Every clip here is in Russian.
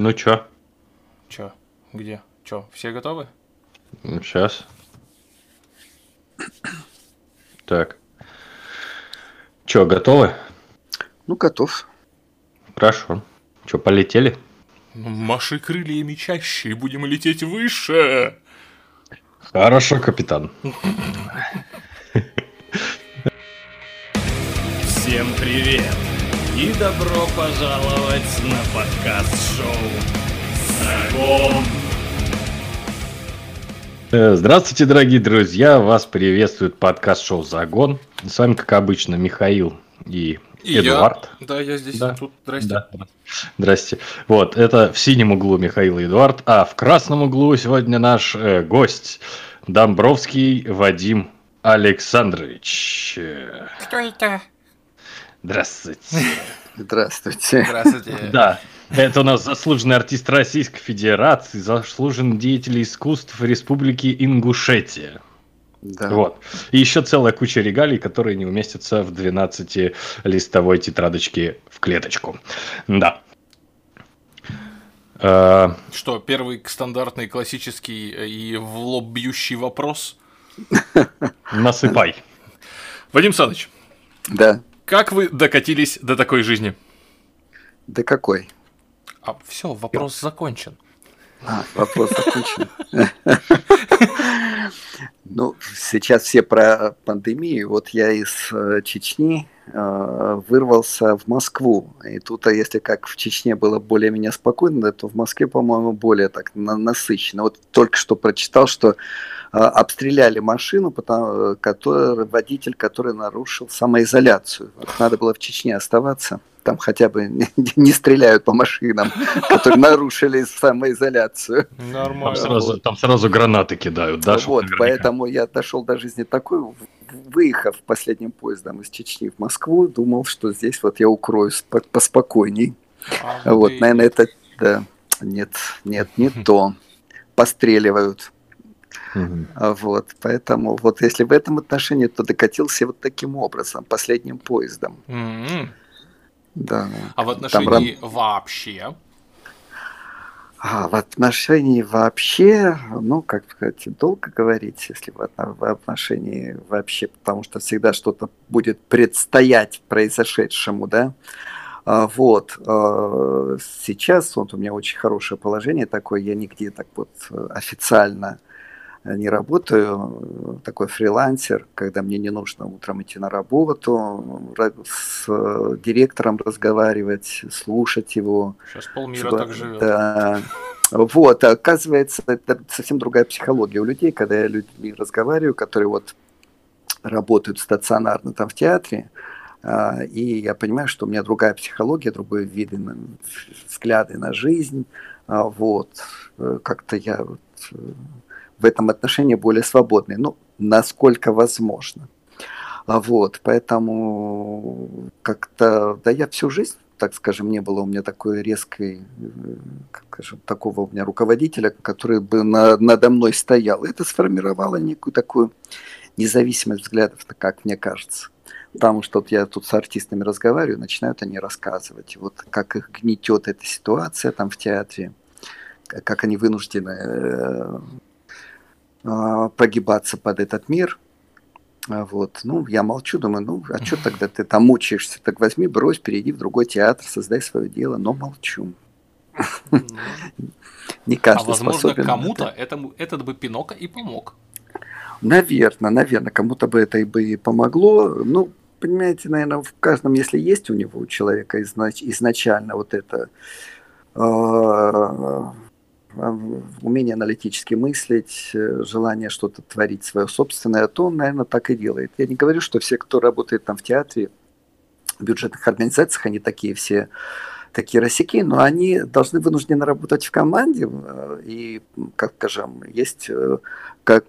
Ну чё? Чё? Где? Чё? Все готовы? Сейчас. Так. Чё, готовы? Ну, готов. Хорошо. Чё, полетели? Ну, маши крыльями чаще и будем лететь выше. Хорошо, капитан. Всем привет! И добро пожаловать на подкаст-шоу «Загон». Э, Здравствуйте, дорогие друзья! Вас приветствует подкаст-шоу «Загон». С вами, как обычно, Михаил и, И Эдуард. Я... Да, я здесь. Да. Тут, здрасте. Да. Здрасте. Вот, это в синем углу Михаил и Эдуард, а в красном углу сегодня наш э, гость Домбровский Вадим Александрович. Кто это? Здравствуйте. Здравствуйте. Здравствуйте. Да, это у нас заслуженный артист Российской Федерации, заслуженный деятель искусств Республики Ингушетия. Да. Вот. И еще целая куча регалий, которые не уместятся в 12-листовой тетрадочке в клеточку. Да. Э, Что, первый стандартный классический э, и в лоб бьющий вопрос? насыпай. Вадим Саныч, Да. Как вы докатились до такой жизни? Да какой? А все, вопрос закончен. А, вопрос окончен. Ну, сейчас все про пандемию. Вот я из э, Чечни э, вырвался в Москву. И тут, а если как в Чечне было более-менее спокойно, то в Москве, по-моему, более так на- насыщенно. Вот только что прочитал, что обстреляли машину, потому, э, который, водитель, который нарушил самоизоляцию. Вот надо было в Чечне оставаться. Там хотя бы не, не стреляют по машинам, которые нарушили самоизоляцию. Там Нормально. сразу, там сразу гранаты кидают, да? вот, поэтому я дошел до жизни такой, выехав последним поездом из Чечни в Москву, думал, что здесь вот я укроюсь по- поспокойней. А Вот, наверное, это, да, нет, нет, не то. Постреливают. А Вот, поэтому вот если в этом отношении, то докатился вот таким образом, последним поездом. М-м. Да. А в отношении вообще? А в отношении вообще, ну, как сказать, долго говорить, если в, отно- в отношении вообще, потому что всегда что-то будет предстоять произошедшему, да. А, Вот. а, Сейчас вот у меня очень хорошее положение такое, я нигде так вот э, официально не работаю, такой фрилансер, когда мне не нужно утром идти на работу, ра- с директором разговаривать, слушать его, Сейчас полмира Ситуа- так живет. Да. Вот, а оказывается, это совсем другая психология у людей, когда я людьми разговариваю, которые вот работают стационарно там в театре, а, и я понимаю, что у меня другая психология, другой вид, на- взгляды на жизнь, а, вот, Э, как-то я вот, э, в этом отношении более свободный, ну, насколько возможно. А Вот, поэтому как-то, да я всю жизнь, так скажем, не было у меня такой резкой, э, как скажем, такого у меня руководителя, который бы на- надо мной стоял. Это сформировало некую такую независимость взглядов, как мне кажется. Потому что вот я тут с артистами разговариваю, начинают они рассказывать, вот как их гнетет эта ситуация там в театре, как они вынуждены э, прогибаться под этот мир. А Вот. Ну, я молчу, думаю, ну, а что тогда ты там мучаешься? Так возьми, брось, перейди в другой театр, создай свое дело, но молчу. Не А каждый возможно, способен на кому-то этот бы пинок и помог. Наверное, наверное, кому-то бы это и бы и помогло. Ну, понимаете, наверное, в каждом, если есть у него, у человека изнач- изначально вот это умение аналитически мыслить, э, желание что-то творить свое собственное, то он, наверное, так и делает. Я не говорю, что все, кто работает там в театре, в бюджетных организациях, они такие все такие росяки, но они должны вынуждены работать в команде, э, и, как скажем, есть, э, как,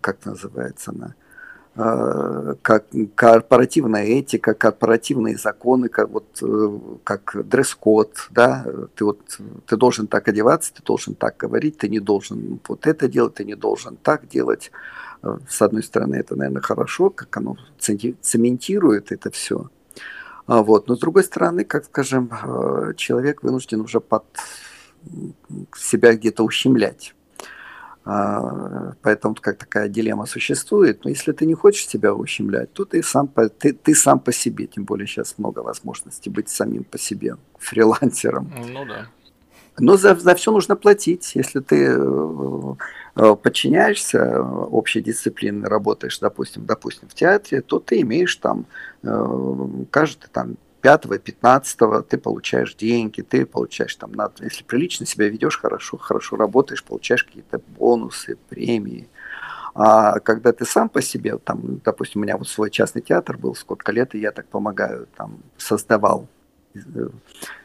как называется она, как корпоративная этика, корпоративные законы, как, вот, э, как дресс-код, да, ты вот ты должен так одеваться, ты должен так говорить, ты не должен вот это делать, ты не должен так делать. Э, С одной стороны, это, наверное, хорошо, как оно цементи- цементирует это все. А вот. Но с другой стороны, как скажем, э, человек вынужден уже под себя где-то ущемлять. А, поэтому как такая дилемма существует. Но если ты не хочешь себя ущемлять, то ты сам по, ты, ты сам по себе. Тем более сейчас много возможностей быть самим по себе, фрилансером. Ну да. Но за, за все нужно платить. Если ты э, э, подчиняешься общей дисциплине, работаешь, допустим, допустим, в театре, то ты имеешь там э, каждый там 5-15 ты получаешь деньги, ты получаешь там, если прилично себя ведешь, хорошо, хорошо работаешь, получаешь какие-то бонусы, премии. А когда ты сам по себе, там, допустим, у меня вот свой частный театр был сколько лет, и я так помогаю, там, создавал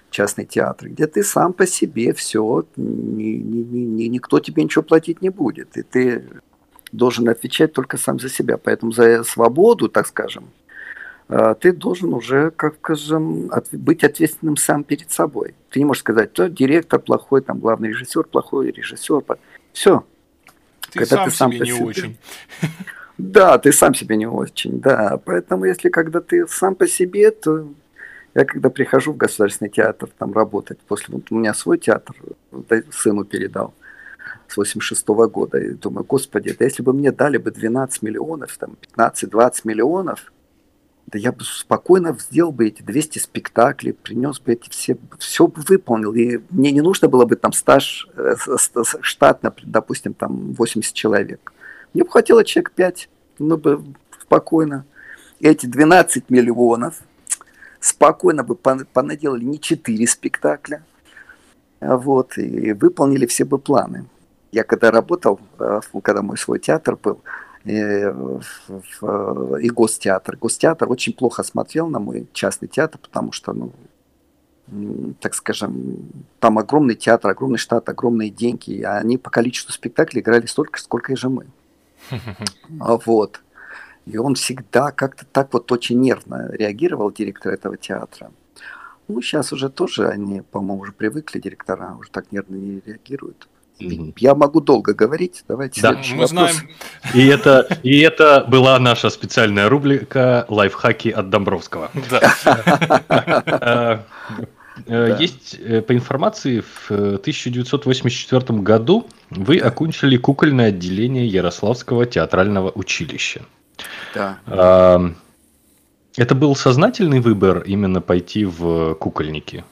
частный театр, где ты сам по себе все, ни, ни, ни, никто тебе ничего платить не будет, и ты должен отвечать только сам за себя. Поэтому за свободу, так скажем, э, ты должен уже, как скажем, быть ответственным сам перед собой. Ты не можешь сказать, что директор плохой, там главный режиссер плохой, режиссер. Все. Ты когда сам ты сам себе не себе, очень. Да, ты сам себе не очень, да. Поэтому если когда ты сам по себе, то я когда прихожу в государственный театр там работать, после вот у меня свой театр сыну передал с 86 -го года, и думаю, господи, да если бы мне дали бы 12 миллионов, там 15-20 миллионов, да я бы спокойно сделал бы эти 200 спектаклей, принес бы эти все, все бы выполнил. И мне не нужно было бы там стаж, э, штат, допустим, там 80 человек. Мне бы хватило человек 5, ну бы спокойно. Эти 12 миллионов спокойно бы понаделали не четыре спектакля, а вот, и выполнили все бы планы. Я когда работал, э, когда мой свой театр был, и гостеатр. Гостеатр очень плохо смотрел на мой частный театр, потому что, ну, так скажем, там огромный театр, огромный штат, огромные деньги, и они по количеству спектаклей играли столько, сколько и же мы. А вот. И он всегда как-то так вот очень нервно реагировал, директор этого театра. Ну, сейчас уже тоже они, по-моему, уже привыкли, директора уже так нервно не реагируют. Mm-hmm. Я могу долго говорить. Давайте да, мы вопрос. знаем. И это, и это была наша специальная рубрика «Лайфхаки от Домбровского». Э, э, есть э, по информации, в 1984 году вы окончили кукольное отделение Ярославского театрального училища. Да. Это был сознательный выбор именно пойти в кукольники?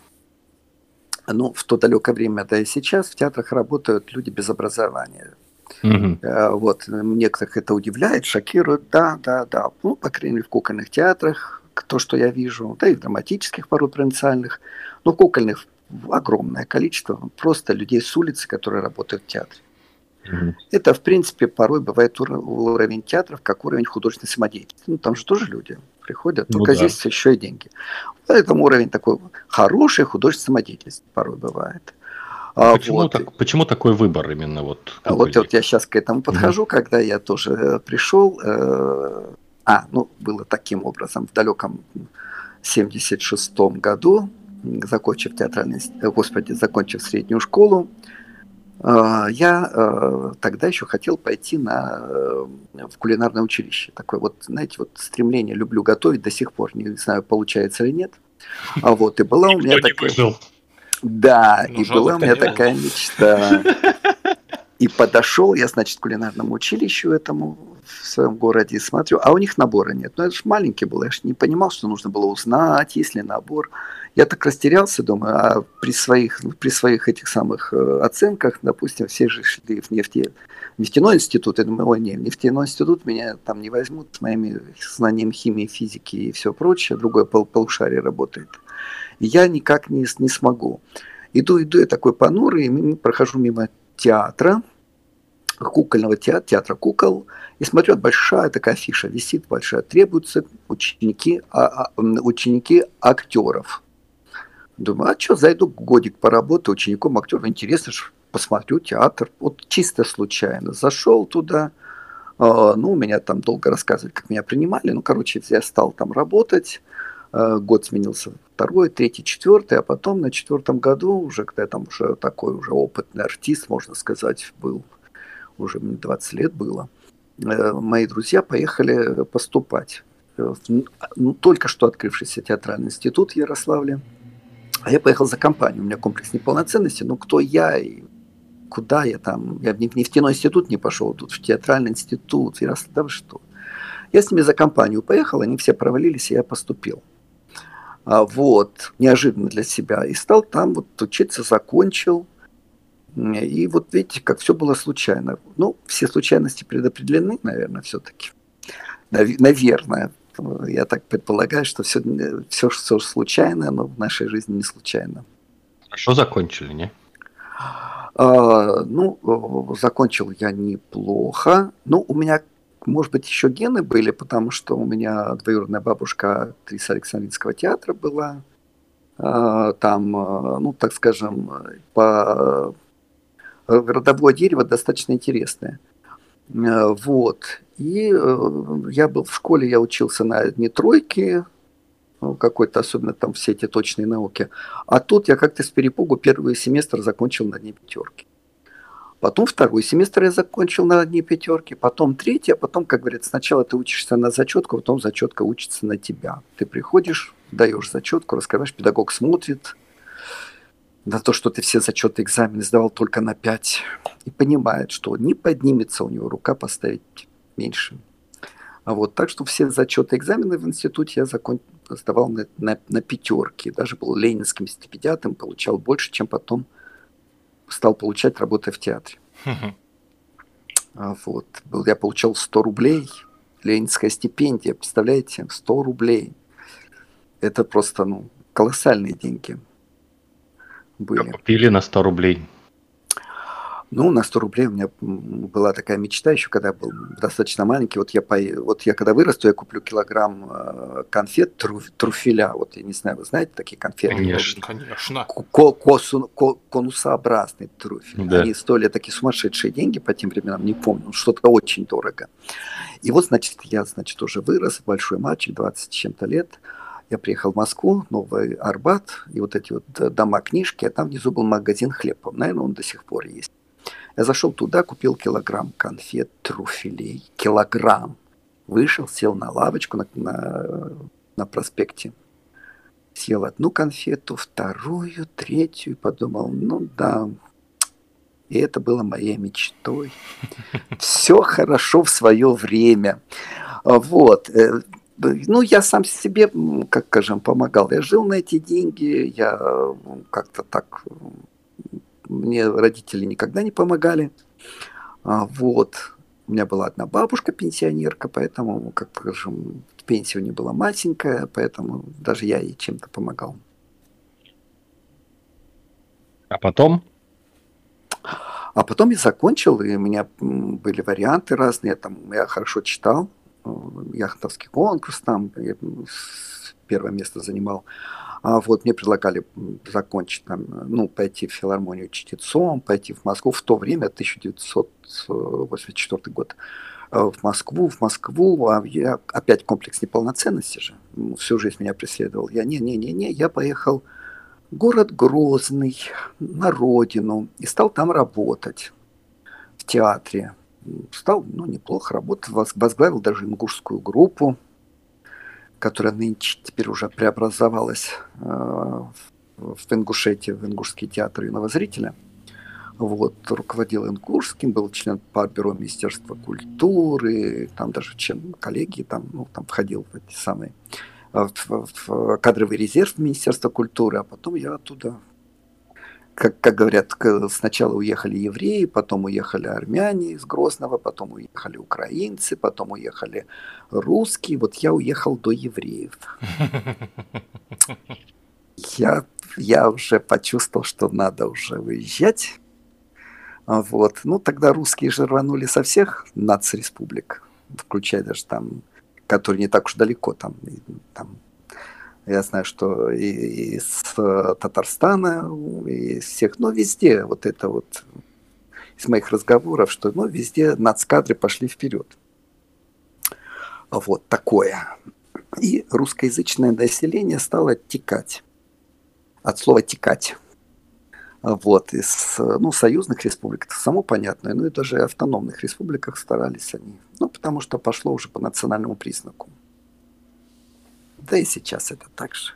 Ну, в то далекое время, да и сейчас в театрах работают люди без образования. Угу. Вот, некоторых это удивляет, шокирует, да, да, да. Ну, по крайней мере, в кукольных театрах, то, что я вижу, да и в драматических порой провинциальных, но кукольных огромное количество просто людей с улицы, которые работают в театре. Это, в принципе, порой бывает уровень театров, как уровень художественной самодеятельности. Ну, там же тоже люди приходят, ну, только да. здесь еще и деньги. Поэтому уровень такой хороший художественной самодеятельности порой бывает. А почему, вот. так, почему такой выбор именно вот? А вот, вот я сейчас к этому подхожу, угу. когда я тоже э, пришел. Э, а, ну, было таким образом, в далеком 76-м году, закончив театральный, э, господи, закончив среднюю школу, а, я э, тогда еще хотел пойти на, э, в кулинарное училище. Такое вот, знаете, вот стремление люблю готовить до сих пор. Не знаю, получается или нет. А вот и была у меня такая... Да, ну, и была у меня такая мечта. И подошел я, значит, к кулинарному училищу этому в своем городе и смотрю, а у них набора нет. Ну, это же маленький был, я же не понимал, что нужно было узнать, есть ли набор. Я так растерялся, думаю, а при своих, при своих этих самых э, оценках, допустим, все же шли в нефте, нефтяной институт, я думаю, ой, не, нефтяной институт меня там не возьмут с моими знаниями химии, физики и все прочее, другое пол полушарие работает. Я никак не, не смогу. Иду, иду я такой понурый, и прохожу мимо театра, кукольного театра, театра кукол, и смотрю, большая такая афиша висит, большая, требуются ученики, а, а, ученики актеров. Думаю, а что, зайду годик поработаю учеником актера, интересно же, посмотрю театр. Вот чисто случайно зашел туда, э, ну, меня там долго рассказывать, как меня принимали, ну, короче, я стал там работать, э, год сменился второй, третий, четвертый, а потом на четвертом году, уже когда я там уже такой уже опытный артист, можно сказать, был, уже мне 20 лет было, э, мои друзья поехали поступать ну, только что открывшийся театральный институт в Ярославле. А я поехал за компанию. У меня комплекс неполноценности. Ну, кто я и куда я там? Я в нефтяной институт не пошел, тут в театральный институт. Ярослав, да вы что? Я с ними за компанию поехал, они все провалились, и я поступил. А, вот, неожиданно для себя. И стал там вот учиться, закончил. И вот видите, как все было случайно. Ну, все случайности предопределены, наверное, все-таки. Наверное. Я так предполагаю, что все, все, все случайно, но в нашей жизни не случайно. Хорошо закончили, не? А, ну, закончил я неплохо. Ну, у меня может быть, еще гены были, потому что у меня двоюродная бабушка актриса Александринского театра была. А, там, а, ну, так скажем, по э, родовое дерево достаточно интересное. А, вот. И э, я был в школе, я учился на одни тройки, ну, какой-то, особенно там все эти точные науки. А тут я как-то с перепугу первый семестр закончил на одни пятерки. Потом второй семестр я закончил на одни пятерки, потом третий, а потом, как говорят, сначала ты учишься на зачетку, потом зачетка учится на тебя. Ты приходишь, даешь зачетку, раскрываешь, педагог смотрит на то, что ты все зачеты экзамены сдавал только на 5, и понимает, что не поднимется у него рука поставить меньше. А вот, так что все зачеты экзамены в институте я закон... сдавал на, на, на пятерки. Даже был ленинским стипендиатом, получал больше, чем потом стал получать, работая в театре. А вот. Я получал 100 рублей, ленинская стипендия, представляете, 100 рублей. Это просто, ну, колоссальные деньги были. Купили на 100 рублей. Ну, на 100 рублей у меня была такая мечта еще, когда я был достаточно маленький. Вот я, по... вот я когда вырасту, я куплю килограмм э, конфет труф... труфеля. Вот я не знаю, вы знаете такие конфеты? Конечно, конечно. Косу... Конусообразный трюфель. Да. Они стоили такие сумасшедшие деньги по тем временам, не помню. Что-то очень дорого. И вот, значит, я, значит, уже вырос, большой мальчик, 20 с чем-то лет. Я приехал в Москву, Новый Арбат, и вот эти вот дома книжки, а там внизу был магазин хлеб. Наверное, он до сих пор есть. Я зашел туда, купил килограмм конфет, труфелей. Килограмм. Вышел, сел на лавочку на, на, на проспекте. Съел одну конфету, вторую, третью. И подумал, ну да, и это было моей мечтой. Все хорошо в свое время. Вот. Э, ну, я сам себе, как скажем, помогал. Я жил на эти деньги, я как-то так мне родители никогда не помогали. А, вот. У меня была одна бабушка пенсионерка, поэтому, как скажем, пенсия у нее была маленькая, поэтому даже я ей чем-то помогал. А потом? А потом я закончил, и у меня были варианты разные. Там, я хорошо читал, э, яхтовский конкурс там, я первое место занимал. А вот мне предлагали закончить там, ну, пойти в филармонию чтецом, пойти в Москву в то время, 1984 год, э, в Москву, в Москву, а я опять комплекс неполноценности же, всю жизнь меня преследовал. Я не-не-не-не, я поехал в город Грозный, на родину, и стал там работать в театре. Стал, ну, неплохо работать, возглавил даже ингушскую группу, которая нынче теперь уже преобразовалась э, в Ингушете, в Ингушский театр юного зрителя. Вот, руководил Ингушским, был член по Министерства культуры, там даже чем коллеги, там, ну, там входил в эти самые в, в, в кадровый резерв Министерства культуры, а потом я оттуда как, как говорят, сначала уехали евреи, потом уехали армяне из Грозного, потом уехали украинцы, потом уехали русские. Вот я уехал до евреев. Я, я уже почувствовал, что надо уже выезжать. Вот. Ну, тогда русские же рванули со всех нацреспублик, включая даже там, которые не так уж далеко, там, там я знаю, что и из э, Татарстана, и из всех, но везде вот это вот из моих разговоров, что ну, везде нацкадры пошли вперед. Вот такое. И русскоязычное население стало текать. От слова текать. Вот, из ну, союзных республик, это само понятно, ну и даже автономных республиках старались они. Ну, потому что пошло уже по национальному признаку. Да и сейчас это так же.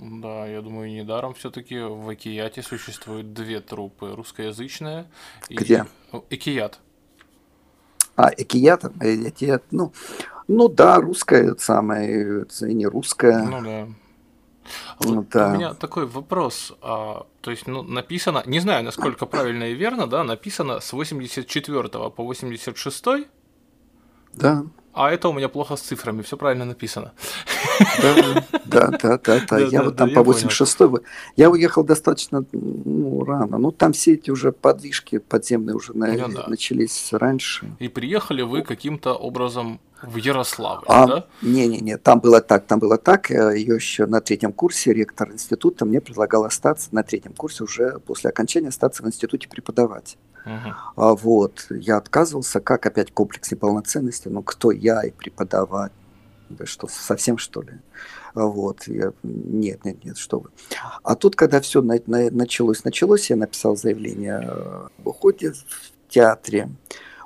Ну, да, я думаю, недаром все-таки в Экияте существует две трупы. Русскоязычная и... Где? Экият. А, Экият, Экият, ну, ну да, русская самая, и не русская. Ну да. А Ну вот да. У меня такой вопрос. А, то есть, ну, написано, не знаю, насколько правильно и верно, да, написано с 84 по 86, Да, а это у меня плохо с цифрами, все правильно написано. да, да, да, да, да. Я вот там по понял. 86 вы- Я уехал достаточно ну, рано. Ну, там все эти уже подвижки подземные уже Ну начались раньше. И приехали вы каким-то образом в Ярославль, А, да? не-не-не, там было так, там было так. Ее еще на третьем курсе ректор института мне предлагал остаться на третьем курсе уже после окончания остаться в институте преподавать. А вот я отказывался, как опять комплекс неполноценности, ну кто я и преподавать, да что совсем что ли? А Вот, я, нет, нет, нет, что вы. А тут, когда все началось, началось, я написал заявление об уходе в театре.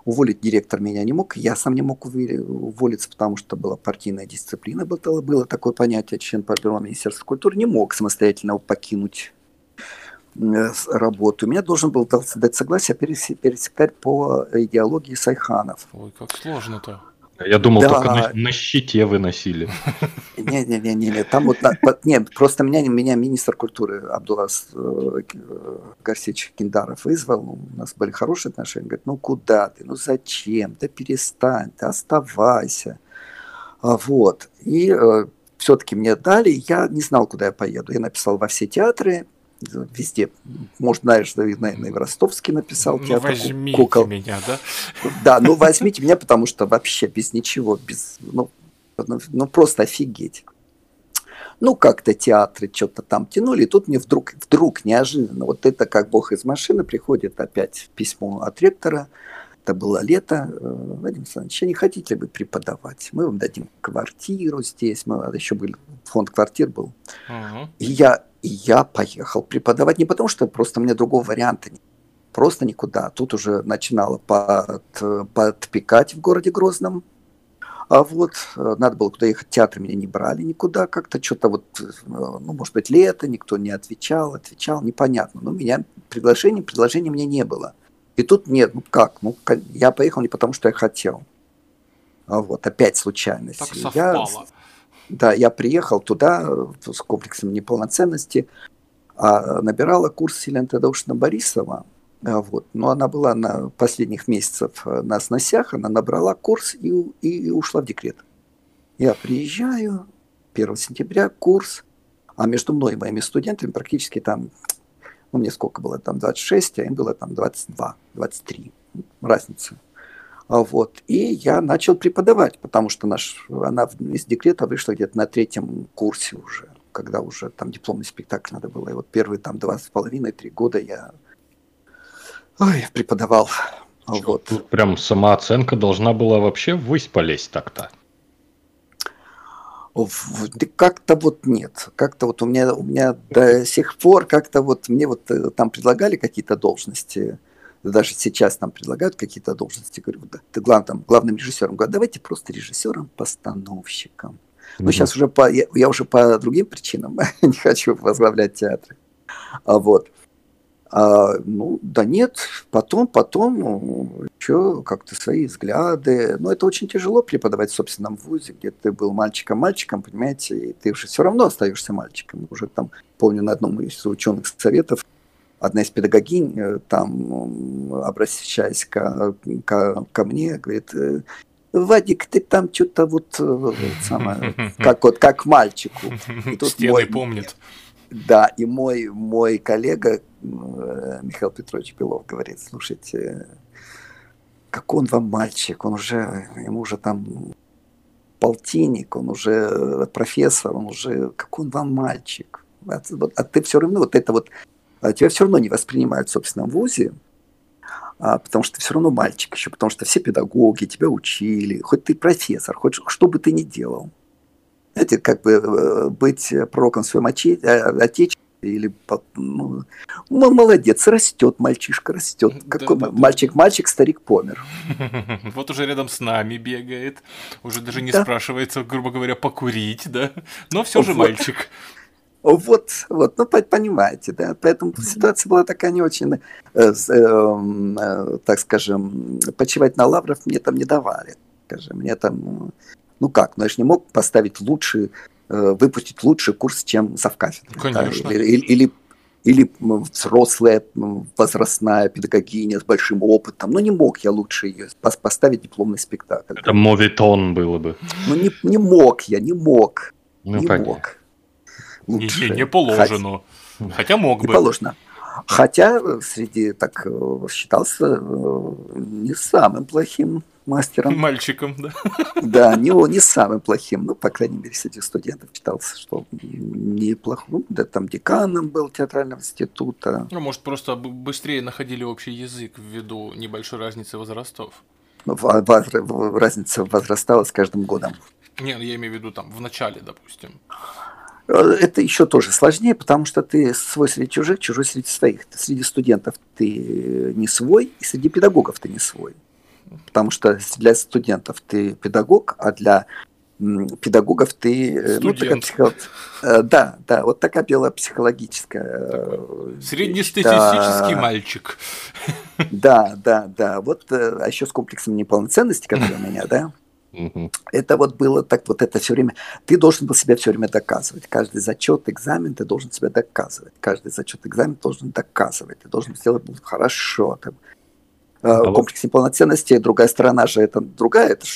Уволить директор меня не мог, я сам не мог уволиться, потому что была партийная дисциплина, было, было такое понятие, член Политбюро Министерства культуры не мог самостоятельно покинуть работу. Меня должен был дать согласие перес- пересекретарь по идеологии Сайханов. Ой, как сложно-то. Я думал, Да. только на, на щите вы носили. Не-не-не, там вот, на- вот- нет, просто меня, меня министр культуры Абдулас э, э, Гарсевич Киндаров вызвал, ну, у нас были хорошие отношения, говорит, ну куда ты, ну зачем, да перестань, да оставайся. А, Вот, и все-таки мне дали, я не знал, куда я поеду, я написал во все театры, везде, может, знаешь, наверное, и в Ростовске написал Ну, театр возьмите кукол. меня, да? Да, ну возьмите меня, потому что вообще без ничего, без, ну, ну, ну, просто офигеть. Ну, как-то театры что-то там тянули, и тут мне вдруг, вдруг неожиданно, вот это как бог из машины, приходит опять письмо от ректора, это было лето, э, Владимир Александрович, а не хотите ли вы преподавать? Мы вам дадим квартиру здесь, мы еще были, фонд квартир был. Мгм. И я, и я поехал преподавать не потому, что просто мне другого варианта нет. Просто никуда. Тут уже начинало под, подпекать в городе Грозном. А вот э, надо было куда ехать, театр меня не брали никуда, как-то что-то вот, э, ну, может быть, лето, никто не отвечал, отвечал, непонятно. Но меня предложение, предложения мне не было. И тут нет, ну как, ну я поехал не потому, что я хотел. А вот, опять случайность. Так совпало. да, я приехал туда с комплексом неполноценности, а набирала курс Елена Тадеушина Борисова. А Вот. Но она была на последних месяцев э, на сносях, она набрала курс и, и ушла в декрет. Я приезжаю, 1 сентября курс, а между мной и моими студентами практически там, ну мне сколько было, там 26, а им было там 22, 23, разница. А Вот. И я начал преподавать, потому что наш, она из декрета вышла где-то на третьем курсе уже, когда уже там дипломный спектакль надо было. И вот первые там два с половиной, три года я ой, преподавал. А Вот. Тут прям самооценка должна была вообще ввысь полезть так-то. Как-то вот нет. Как-то вот у меня, у меня до сих пор как-то вот мне вот э, там предлагали какие-то должности, даже сейчас там предлагают какие-то должности, говорю, да, ты глав, там, главным режиссером, говорю, давайте просто режиссером, постановщиком. Ну, сейчас уже по, я, я уже по другим причинам не хочу возглавлять театры. А вот. А, ну, да нет, потом, потом, ну, еще как-то свои взгляды. Но это очень тяжело преподавать в собственном вузе, где ты был мальчиком-мальчиком, понимаете, и ты уже все равно остаешься мальчиком. Уже там, помню, на одном из ученых советов одна из педагогинь, э, там, обращаясь ко, ко, ко мне, говорит, э, Вадик, ты там что-то вот э, самое, как вот как мальчику. И тут Стены мой- помнит. Да, и мой, мой коллега Михаил Петрович Белов говорит, слушайте, как он вам мальчик, он уже, ему уже там полтинник, он уже э, профессор, он уже, как он вам мальчик. А, а ты все равно, вот это вот, а тебя все равно не воспринимают в собственном вузе, а, потому что ты все равно мальчик еще, потому что все педагоги тебя учили, хоть ты профессор, хоть что бы ты ни делал. Знаете, как бы э, быть пророком в своем э, отечестве или ну, молодец, растет мальчишка, растет. Какой да, мальчик, да. мальчик, старик помер. Вот уже рядом с нами бегает, уже даже не да. спрашивается, грубо говоря, покурить, да, но все же вот. мальчик. Вот, вот, ну понимаете, да, поэтому ситуация была такая не очень, э, эм, э, так скажем, почивать на лавров мне там не давали, скажем, мне там, ну как, ну я же не мог поставить лучший, э, выпустить лучший курс, чем завкафедры. Конечно. Да, или, или, или взрослая возрастная педагогиня с большим опытом. Ну, не мог я лучше ее поставить дипломный спектакль. Это мовитон было бы. Ну, не, не мог я, не мог. Ну, не понятно. мог лучше. Не, не положено. Хотя, Хотя мог не бы. положено. Хотя среди так э, считался э, не самым плохим мастером. Мальчиком, да. Да, не, не самым плохим. Ну, по крайней мере, среди студентов считался, что неплохо. Ну, да, там деканом был театрального института. Ну, может, просто быстрее находили общий язык ввиду небольшой разницы возрастов. Разница возрастала с каждым годом. Не, ну, я имею в виду там в начале, допустим. Э, это еще тоже сложнее, потому что ты свой среди чужих, чужой среди своих. среди студентов ты не свой, и среди педагогов ты не свой. Потому что для студентов ты педагог, а для педагогов ты... Э, ну, такая психо... Э, да, да, вот такая белая психологическая... Среднестатистический да, мальчик. Да, да, да. Вот, а еще с комплексом неполноценности, который у меня, да, это вот было так, вот это все время. Ты должен был себя все время доказывать. Каждый зачет, экзамен ты должен себя доказывать. Каждый зачет, экзамен должен доказывать. Ты должен сделать хорошо. Там. А, Комплекс вот... неполноценности, другая сторона же это другая, это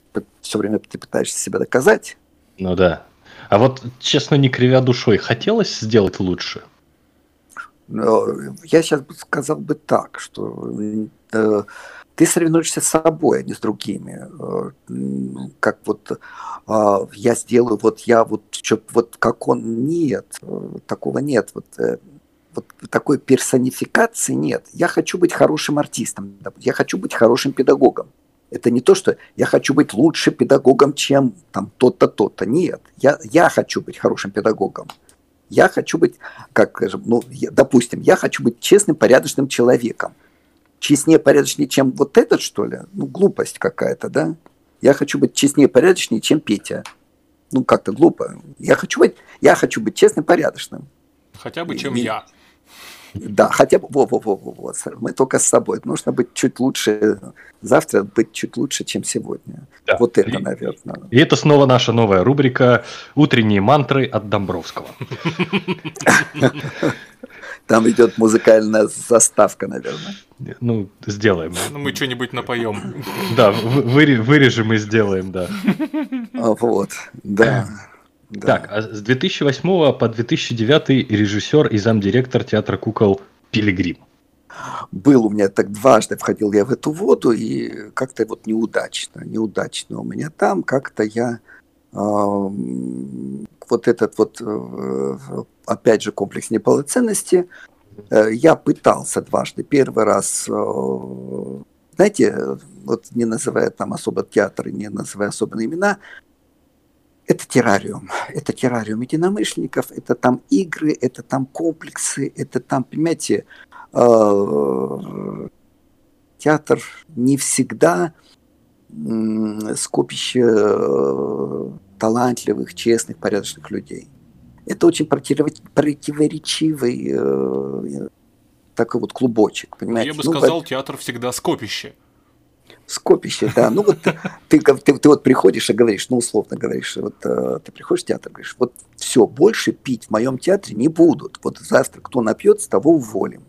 все время ты пытаешься себя доказать. Ну да. А вот, честно, не кривя душой, хотелось сделать лучше? Я сейчас бы сказал бы так, что э, ты соревнуешься с собой, а не с другими. Э, как вот а, я сделаю, вот я вот, вот как он, нет, э, такого нет. Вот, э, вот такой персонификации нет. Я хочу быть хорошим артистом, я хочу быть хорошим педагогом. Это не то, что я хочу быть лучше педагогом, чем там то-то, то-то. Нет, я, я хочу быть хорошим педагогом. Я хочу быть, как скажем, ну, я, допустим, я хочу быть честным, порядочным человеком честнее, порядочнее, чем вот этот, что ли? Ну, глупость какая-то, да? Я хочу быть честнее, порядочнее, чем Петя. Ну, как-то глупо. Я хочу быть, я хочу быть честным, порядочным. Хотя бы, чем и, я. Да, хотя бы, во, во, во, во, во, мы только с собой. Нужно быть чуть лучше, завтра быть чуть лучше, чем сегодня. Да. Вот это, и, наверное. И это снова наша новая рубрика «Утренние мантры от Домбровского». Там идет музыкальная заставка, наверное. Ну, сделаем. Ну, мы что-нибудь напоем. Да, вырежем и сделаем, да. А, вот, да. Да. Так, а с 2008 по 2009 режиссер и замдиректор театра кукол Пилигрим. Был у меня так дважды входил я в эту воду, и как-то вот неудачно, неудачно у меня там, как-то я э, вот этот вот, э, опять же, комплекс неполноценности, э, я пытался дважды. Первый раз, э, знаете, вот не называя там особо театры, не называя особенные имена, это террариум. Это террариум единомышленников, это там игры, это там комплексы, это там, понимаете, э, театр не всегда скопище э, талантливых, честных, порядочных людей. Это очень противоречивый э, такой вот клубочек, понимаете? Я бы ну, сказал, театр всегда скопище скопище, да. Ну вот ты, ты, ты, ты вот приходишь и говоришь, ну условно говоришь, вот э, ты приходишь в театр, говоришь, вот все, больше пить в моем театре не будут. Вот завтра кто напьется, того уволим.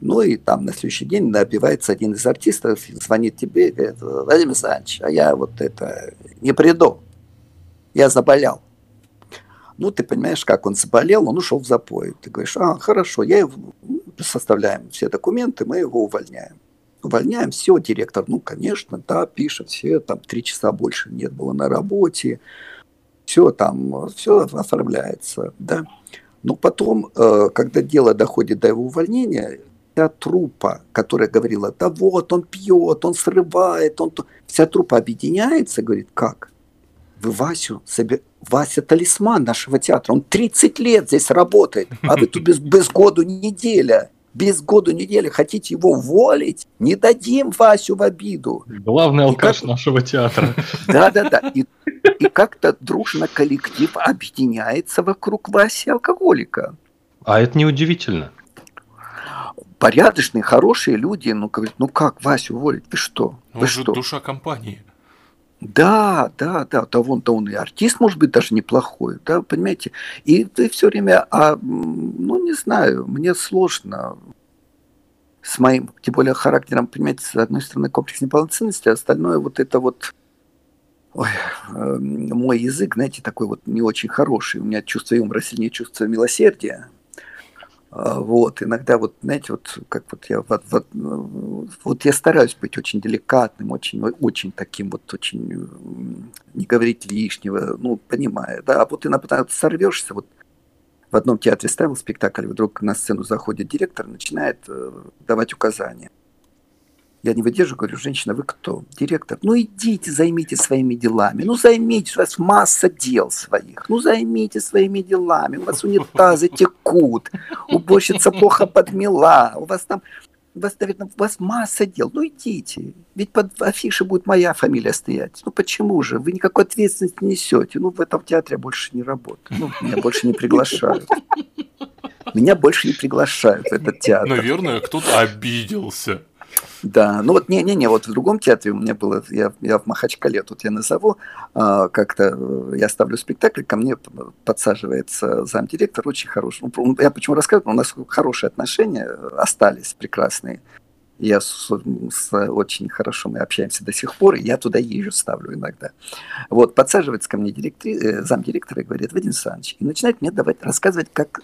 Ну и там на следующий день набивается один из артистов, звонит тебе и говорит, Владимир Александрович, а я вот это не приду, я заболел. Ну, ты понимаешь, как он заболел, он ушел в запой. Ты говоришь, а, хорошо, я его, составляем все документы, мы его увольняем увольняем, все, директор, ну, конечно, да, пишет, все, там, три часа больше нет было на работе, все там, все оформляется, да. Но потом, э, когда дело доходит до его увольнения, вся трупа, которая говорила, да вот, он пьет, он срывает, он... Вся трупа объединяется, говорит, как? вы Васю, себе... Вася талисман нашего театра, он 30 лет здесь работает, а вы тут без, без году неделя без году недели хотите его уволить, не дадим Васю в обиду. Главный алкаш как... нашего театра. Да-да-да. И, и как-то дружно коллектив объединяется вокруг Васи алкоголика. А это неудивительно. Порядочные, хорошие люди, ну, говорят, ну как Васю уволить? Вы что? Вы Вы же что? душа компании. Да, да, да, да, вон, да он и артист, может быть, даже неплохой, да, понимаете? И ты все время, а, ну, не знаю, мне сложно с моим, тем более, характером, понимаете, с одной стороны, комплекс неполноценности, а остальное вот это вот, ой, э, мой язык, знаете, такой вот не очень хороший, у меня чувство юмора сильнее чувство милосердия, вот, иногда вот, знаете, вот как вот я вот, вот, вот я стараюсь быть очень деликатным, очень, очень таким вот, очень не говорить лишнего, ну, понимаю, да, а вот иногда сорвешься, вот в одном театре ставил спектакль, вдруг на сцену заходит директор, начинает э, давать указания. Я не выдерживаю, говорю, женщина, вы кто? Директор. Ну идите, займитесь своими делами. Ну займитесь, у вас масса дел своих. Ну займитесь своими делами. У вас унитазы текут, уборщица плохо подмела, у вас там у вас, наверное, у вас масса дел. Ну идите. Ведь под афишей будет моя фамилия стоять. Ну почему же? Вы никакой ответственности не несете. Ну в этом театре я больше не работаю. Ну, меня больше не приглашают. Меня больше не приглашают в этот театр. Наверное, кто-то обиделся. Да, ну вот не-не-не, вот в другом театре у меня было, я, я в Махачкале, тут я назову, а, как-то э, я ставлю спектакль, ко мне подсаживается замдиректор, очень хороший. Ну, я почему рассказываю, у нас хорошие отношения остались прекрасные. Я с, с, очень хорошо мы общаемся до сих пор, и я туда езжу, ставлю иногда. Вот, подсаживается ко мне директри, э, замдиректора и говорит, Вадим Александрович, и начинает мне давать рассказывать, как,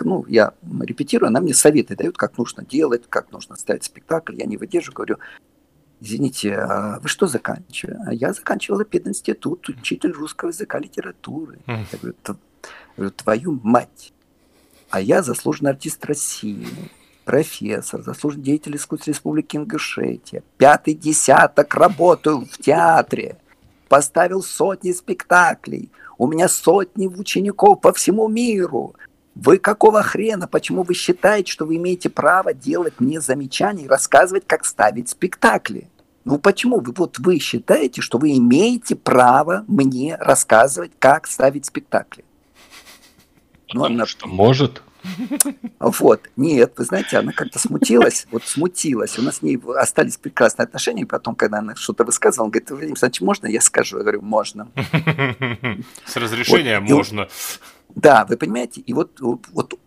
ну, я репетирую, она мне советы дает, как нужно делать, как нужно ставить спектакль, я не выдержу, говорю, Извините, а вы что заканчивали? А я заканчивала пединститут, учитель русского языка, литературы. Я говорю, говорю, твою мать. А я заслуженный артист России профессор, заслуженный деятель искусств Республики Ингушетия. Пятый десяток работаю в театре. Поставил сотни спектаклей. У меня сотни учеников по всему миру. Вы какого хрена? Почему вы считаете, что вы имеете право делать мне замечания и рассказывать, как ставить спектакли? Ну почему? Вы, вот вы считаете, что вы имеете право мне рассказывать, как ставить спектакли? Ну, она... Что может? Вот, нет, вы знаете, она как-то смутилась, вот смутилась. У нас с ней остались прекрасные отношения, и потом, когда она что-то высказывала, он говорит, Владимир Александрович, можно я скажу? Я говорю, можно. С разрешения вот, можно. И, да, вы понимаете, и вот, вот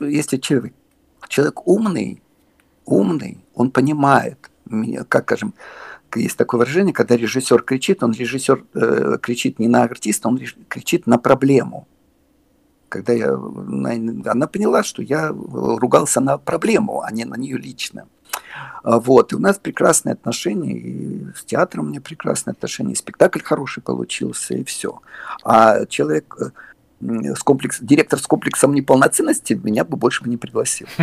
если человек, человек умный, умный, он понимает, как, скажем, есть такое выражение, когда режиссер кричит, он режиссер э, кричит не на артиста, он кричит на проблему когда я, она поняла, что я ругался на проблему, а не на нее лично. А, вот, и у нас прекрасные отношения, и с театром у меня прекрасные отношения, и спектакль хороший получился, и все. А человек э, с комплекс, директор с комплексом неполноценности меня бы больше бы не пригласил.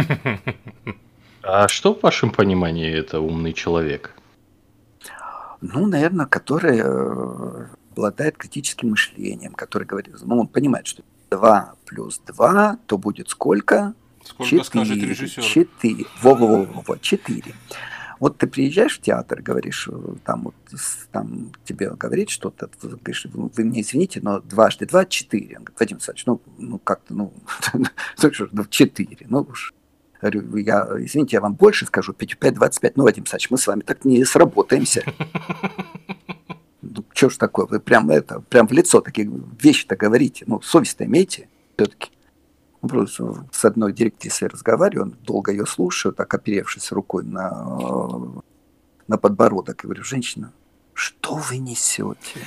А что в вашем понимании это умный человек? Ну, наверное, который э, обладает критическим мышлением, который говорит, ну, он понимает, что 2 плюс 2, то будет сколько? Сколько 4, скажет режиссер? 4. Во-во-во, 4. Вот ты приезжаешь в театр, говоришь, там, вот, там тебе говорит что-то, говоришь, вы мне извините, но дважды два – четыре. Он говорит, Вадим Александрович, ну, ну как-то, ну, ну, четыре, ну уж. Говорю, я, извините, я вам больше скажу, 5, 5, 25, ну, Вадим Александрович, мы с вами так не сработаемся. что ж такое, вы прям это, прям в лицо такие вещи-то говорите, ну, совесть-то имейте все-таки. С одной директрисой разговариваю, долго ее слушаю, так оперевшись рукой на, на подбородок, и говорю, женщина, что вы несете?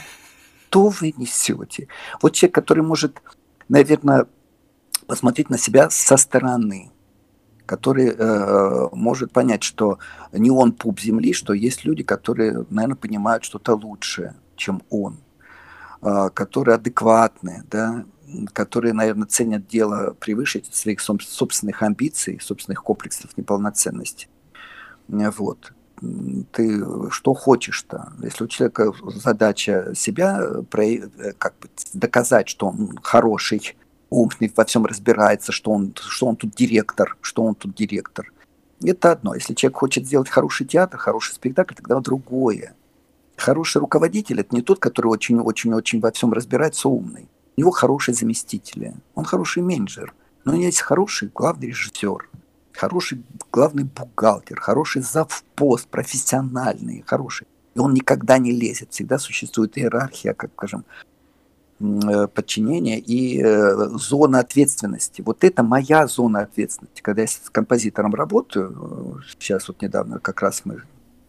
Что вы несете? Вот человек, который может, наверное, посмотреть на себя со стороны, который э, может понять, что не он пуп земли, что есть люди, которые, наверное, понимают что-то лучше, чем он, э, которые адекватны, да, которые, наверное, ценят дело превыше своих собственных амбиций, собственных комплексов неполноценности. Вот. ты что хочешь-то? Если у человека задача себя как бы доказать, что он хороший, умный, во всем разбирается, что он, что он тут директор, что он тут директор. Это одно. Если человек хочет сделать хороший театр, хороший спектакль, тогда другое. Хороший руководитель – это не тот, который очень-очень-очень во всем разбирается, умный. У него хорошие заместители, он хороший менеджер, но у него есть хороший главный режиссер, хороший главный бухгалтер, хороший завпост, профессиональный, хороший. И он никогда не лезет, всегда существует иерархия, как скажем, Э, подчинения и э, зона ответственности. Вот это моя зона ответственности. Когда я с композитором работаю, э, сейчас вот недавно как раз мы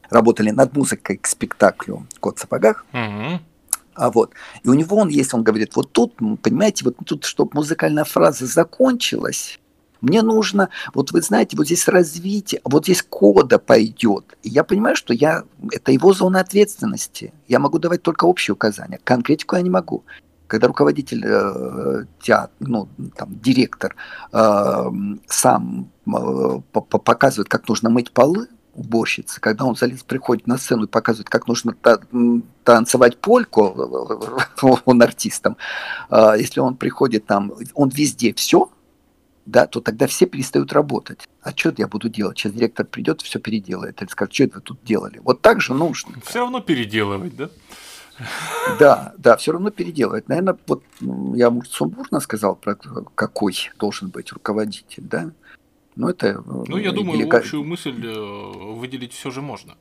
работали над музыкой к спектаклю «Кот в сапогах», угу. а вот, и у него он есть, он говорит, вот тут, понимаете, вот тут, чтобы музыкальная фраза закончилась, мне нужно, вот вы знаете, вот здесь развитие, вот здесь кода пойдет. И я понимаю, что я, это его зона ответственности. Я могу давать только общие указания, конкретику я не могу когда руководитель э, театра, ну, там, директор э, сам э, показывает, как нужно мыть полы, уборщицы, когда он залез, приходит на сцену и показывает, как нужно та танцевать польку, он артистом, э, если он приходит там, он везде все, да, то тогда все перестают работать. А что я буду делать? Сейчас директор придет, все переделает. Или скажет, что это вы тут делали? Вот так же нужно. Все равно переделывать, да? Да, да, все равно переделывать. Наверное, вот я, может, сумбурно сказал про какой должен быть руководитель, да? Но это... Ну, я думаю, делега... общую мысль э, выделить все же можно.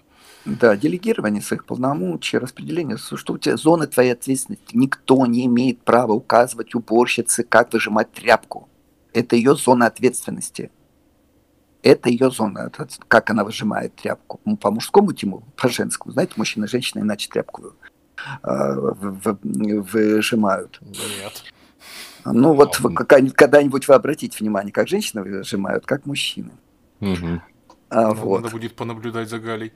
Да, делегирование своих полномочий, распределение, что у тебя зоны твоей ответственности. Никто не имеет права указывать уборщице, как выжимать тряпку. Это ее зона ответственности. Это ее зона, как она выжимает тряпку. По мужскому тему, по женскому. Знаете, мужчина и женщина иначе тряпку а, выжимают. Нет. Ну вот а, когда-нибудь вы обратите внимание, как женщины выжимают, как мужчины. Угу. А, ну, вот. Надо будет понаблюдать за Галей.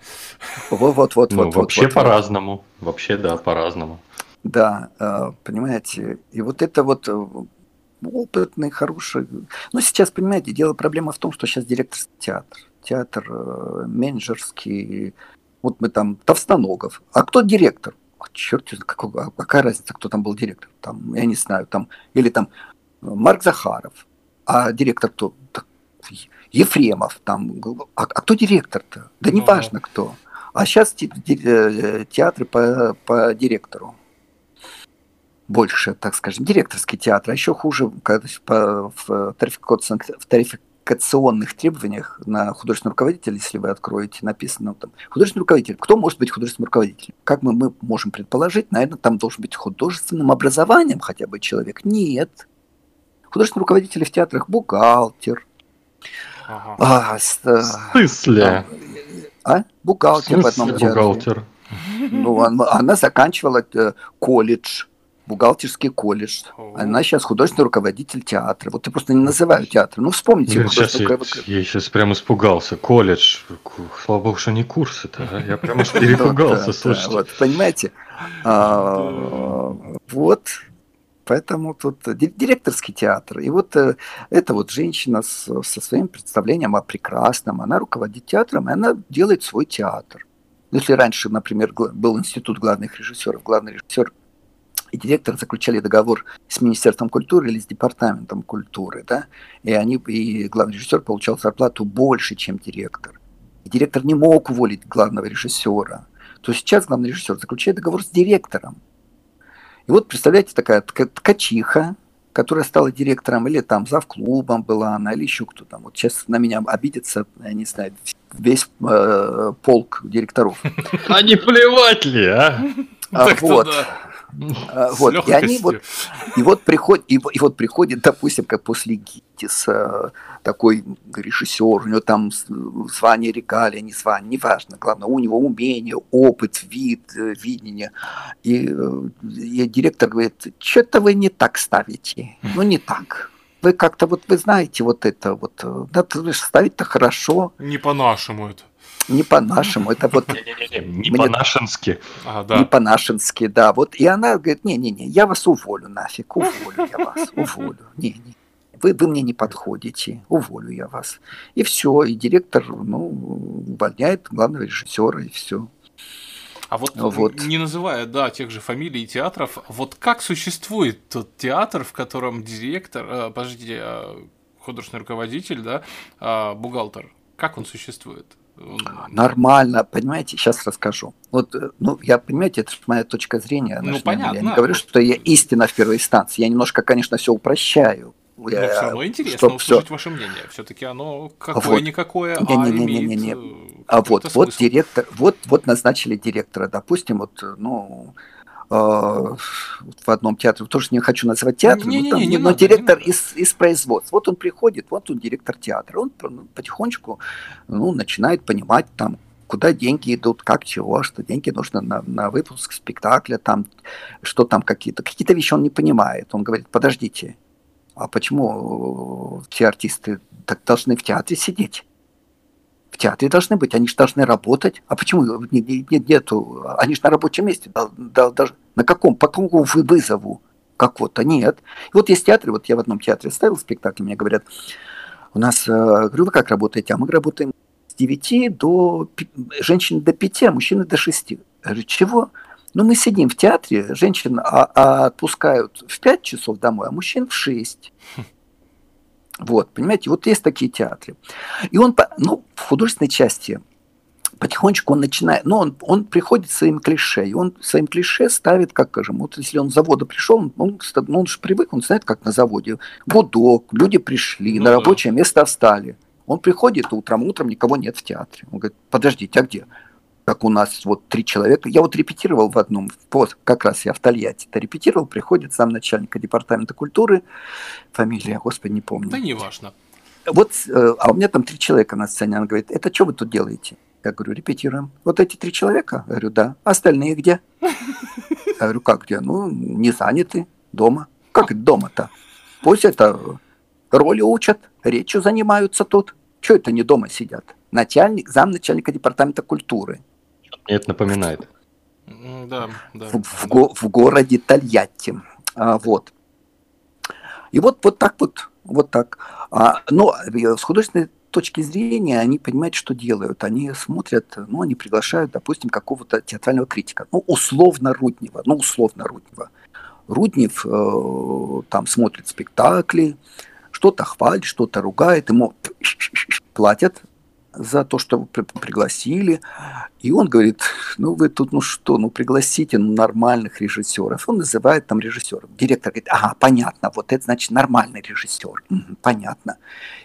Вот, вот, вот, ну, вот. Вообще вот, по-разному. Вообще, да, по-разному. Да, а, понимаете. И вот это вот э, опытный, хороший. Ну, сейчас, понимаете, дело проблема в том, что сейчас директор театр. Театр э, менеджерский. Вот мы там Товстоногов. А кто директор? Черт, какой, а какая разница, кто там был директор? Там, я не знаю, там, или там Марк Захаров, а директор кто? Ефремов, там, а, а кто директор-то? Да не важно кто. А сейчас э, театры по, по директору. Больше, так скажем, директорский театр, а еще хуже, когда в, в, в тарифик, квалификационных требованиях на художественного руководителя, если вы откроете, написано там, художественный руководитель. Кто может быть художественным руководителем? Как мы, мы можем предположить, наверное, там должен быть художественным образованием хотя бы человек. Нет. Художественный руководитель в театрах бухгалтер. Ага. А, с, в смысле? А? Бухгалтер в, в одном театре. Бухгалтер. Ну, она, она заканчивала э, колледж бухгалтерский колледж. Она сейчас художественный руководитель театра. Вот я просто не называю театр. Ну, вспомните. Блин, сейчас я, я сейчас прям испугался. Колледж. Слава богу, что не курсы-то. А? Я прям аж перепугался, слушайте. Вот, понимаете? А, вот. Поэтому тут директорский театр. И вот э, эта вот женщина со своим представлением о прекрасном, она руководит театром, и она делает свой театр. Если раньше, например, был институт главных режиссеров, главный режиссер и директор заключали договор с Министерством культуры или с Департаментом культуры, да, и они, и главный режиссер получал зарплату больше, чем директор. И директор не мог уволить главного режиссера. То сейчас главный режиссер заключает договор с директором. И вот, представляете, такая ткачиха, которая стала директором, или там зав клубом была она, или еще кто там. Вот сейчас на меня обидится, я не знаю, весь э, полк директоров. А не плевать ли, а? а вот. А, вот, и они вот, и вот приходит, и, и вот приходит, допустим, как после Гитиса, такой режиссер, у него там звание регалия, не звание, неважно, главное, у него умение, опыт, вид, э, видение. И, э, и директор говорит, что-то вы не так ставите, ну не так. Вы как-то вот, вы знаете, вот это вот, э, надо ставить-то хорошо. Не по-нашему это. Не по-нашему, это вот... Не по-нашенски. Не по-нашенски, да. Вот, и она говорит, не-не-не, я вас уволю нафиг, уволю я вас, уволю. Не-не. вы, вы мне не подходите, уволю я вас. И все, и директор ну, увольняет главного режиссера, и все. А вот, вот не называя, да, тех же фамилий театров, вот как существует тот театр, в котором директор, э, подождите, э, художественный руководитель, да, э, бухгалтер, как он существует? Нормально, понимаете, сейчас расскажу. Вот, э, ну, я, понимаете, это моя точка зрения. Ну, понятно. Я не говорю, что я истина в первой инстанции. Я немножко, конечно, все упрощаю. Но я, все равно интересно услышать все... ваше мнение. Все-таки оно какое-никакое, вот. а не, не, не, не, не. А вот, вот директор, вот, вот назначили директора, допустим, вот, ну, э, в одном театре, тоже не хочу называть театр, не, но, там, не, не, но надо, директор не из, из производства. Вот он приходит, вот он директор театра, он потихонечку ну, начинает понимать там, куда деньги идут, как чего, что деньги нужны на, на выпуск спектакля, там, что там какие-то. Какие-то вещи он не понимает. Он говорит, подождите, а почему все артисты так должны в театре сидеть? Театре должны быть, они же должны работать. А почему нет, нет, нету? Они же на рабочем месте. На каком? По какому вызову? Как вот-то нет. И вот есть театры, вот я в одном театре ставил спектакль, мне говорят, у нас, э, говорю, вы как работаете? А мы работаем с 9 до, женщин до 5, а мужчины до 6. Я говорю, чего? Ну, мы сидим в театре, женщин а, а отпускают в 5 часов домой, а мужчин в 6. Вот, понимаете, вот есть такие театры. И он, ну, в художественной части потихонечку он начинает, ну, он, он приходит своим клише, и он своим клише ставит, как, скажем, вот если он с завода пришел, он, он, ну, он же привык, он знает, как на заводе. Гудок, люди пришли, ну, на рабочее место встали. Он приходит утром, утром никого нет в театре. Он говорит, подождите, а где? Как у нас вот три человека. Я вот репетировал в одном, вот как раз я в Тольятти это репетировал, приходит сам начальника департамента культуры, фамилия, господи, не помню. Да не важно. Вот, э, а у меня там три человека на сцене, она говорит, это что вы тут делаете? Я говорю, репетируем. Вот эти три человека? Я говорю, да. Остальные где? Я говорю, как где? Ну, не заняты, дома. Как это дома-то? Пусть это роли учат, речью занимаются тут. Что это не дома сидят? Начальник, замначальника департамента культуры. Мне это напоминает. Да, да. В, в, в городе Тольятти. А, вот. И вот, вот так вот, вот так. А, но э, с художественной точки зрения они понимают, что делают. Они смотрят, ну, они приглашают, допустим, какого-то театрального критика. Ну, условно Руднева. Ну, условно Руднева. Руднев э, там смотрит спектакли, что-то хвалит, что-то ругает, ему платят за то, что пригласили. И он говорит, ну вы тут, ну что, ну пригласите ну, нормальных режиссеров. Он называет там режиссеров. Директор говорит, ага, понятно, вот это значит нормальный режиссер. Угу, понятно.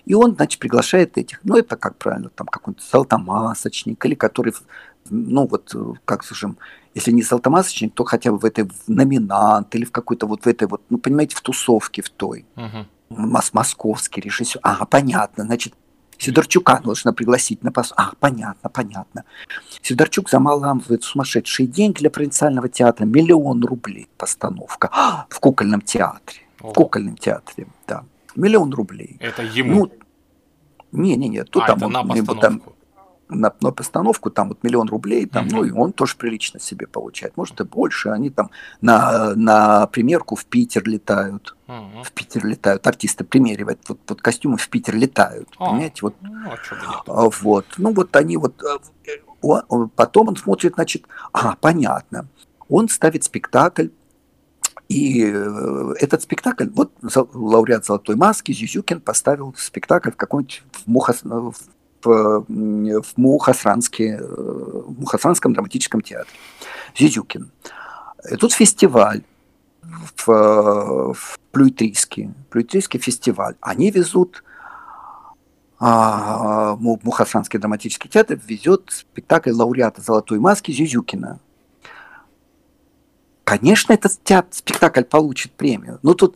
И он, значит, приглашает этих. Ну это как правильно, там какой-то золотомасочник или который, ну вот, как скажем, если не золотомасочник, то хотя бы в этой в номинант или в какой-то вот в этой вот, ну понимаете, в тусовке в той. Угу. Мос московский режиссер. Ага, понятно, значит, Сидорчука нужно пригласить на пас. А, понятно, понятно. Сидорчук замаламывает сумасшедшие деньги для провинциального театра. Миллион рублей постановка. А, в кукольном театре. Ого. В кукольном театре, да. Миллион рублей. Это ему? Ну, не-не-не, тут а, там, это на постановку. там на, на постановку, там вот миллион рублей, там, mm-hmm. ну и он тоже прилично себе получает, может и больше, они там на, на примерку в Питер летают, mm-hmm. в Питер летают, артисты примеривают, вот, вот костюмы в Питер летают, oh. понимаете, вот, ну, а, вот, ну вот они вот, он, потом он смотрит, значит, а, понятно, он ставит спектакль, и э, этот спектакль, вот лауреат «Золотой маски» Зюзюкин поставил спектакль в каком-нибудь в, Мухас, в в, в Мухасранске, в Мухасранском драматическом театре. Зизюкин. И тут фестиваль в, в Плюйтрийский, Плюйтрийский фестиваль. Они везут а, Мухасранский драматический театр везет спектакль лауреата «Золотой маски» Зюзюкина. Конечно, этот театр, спектакль получит премию, но тут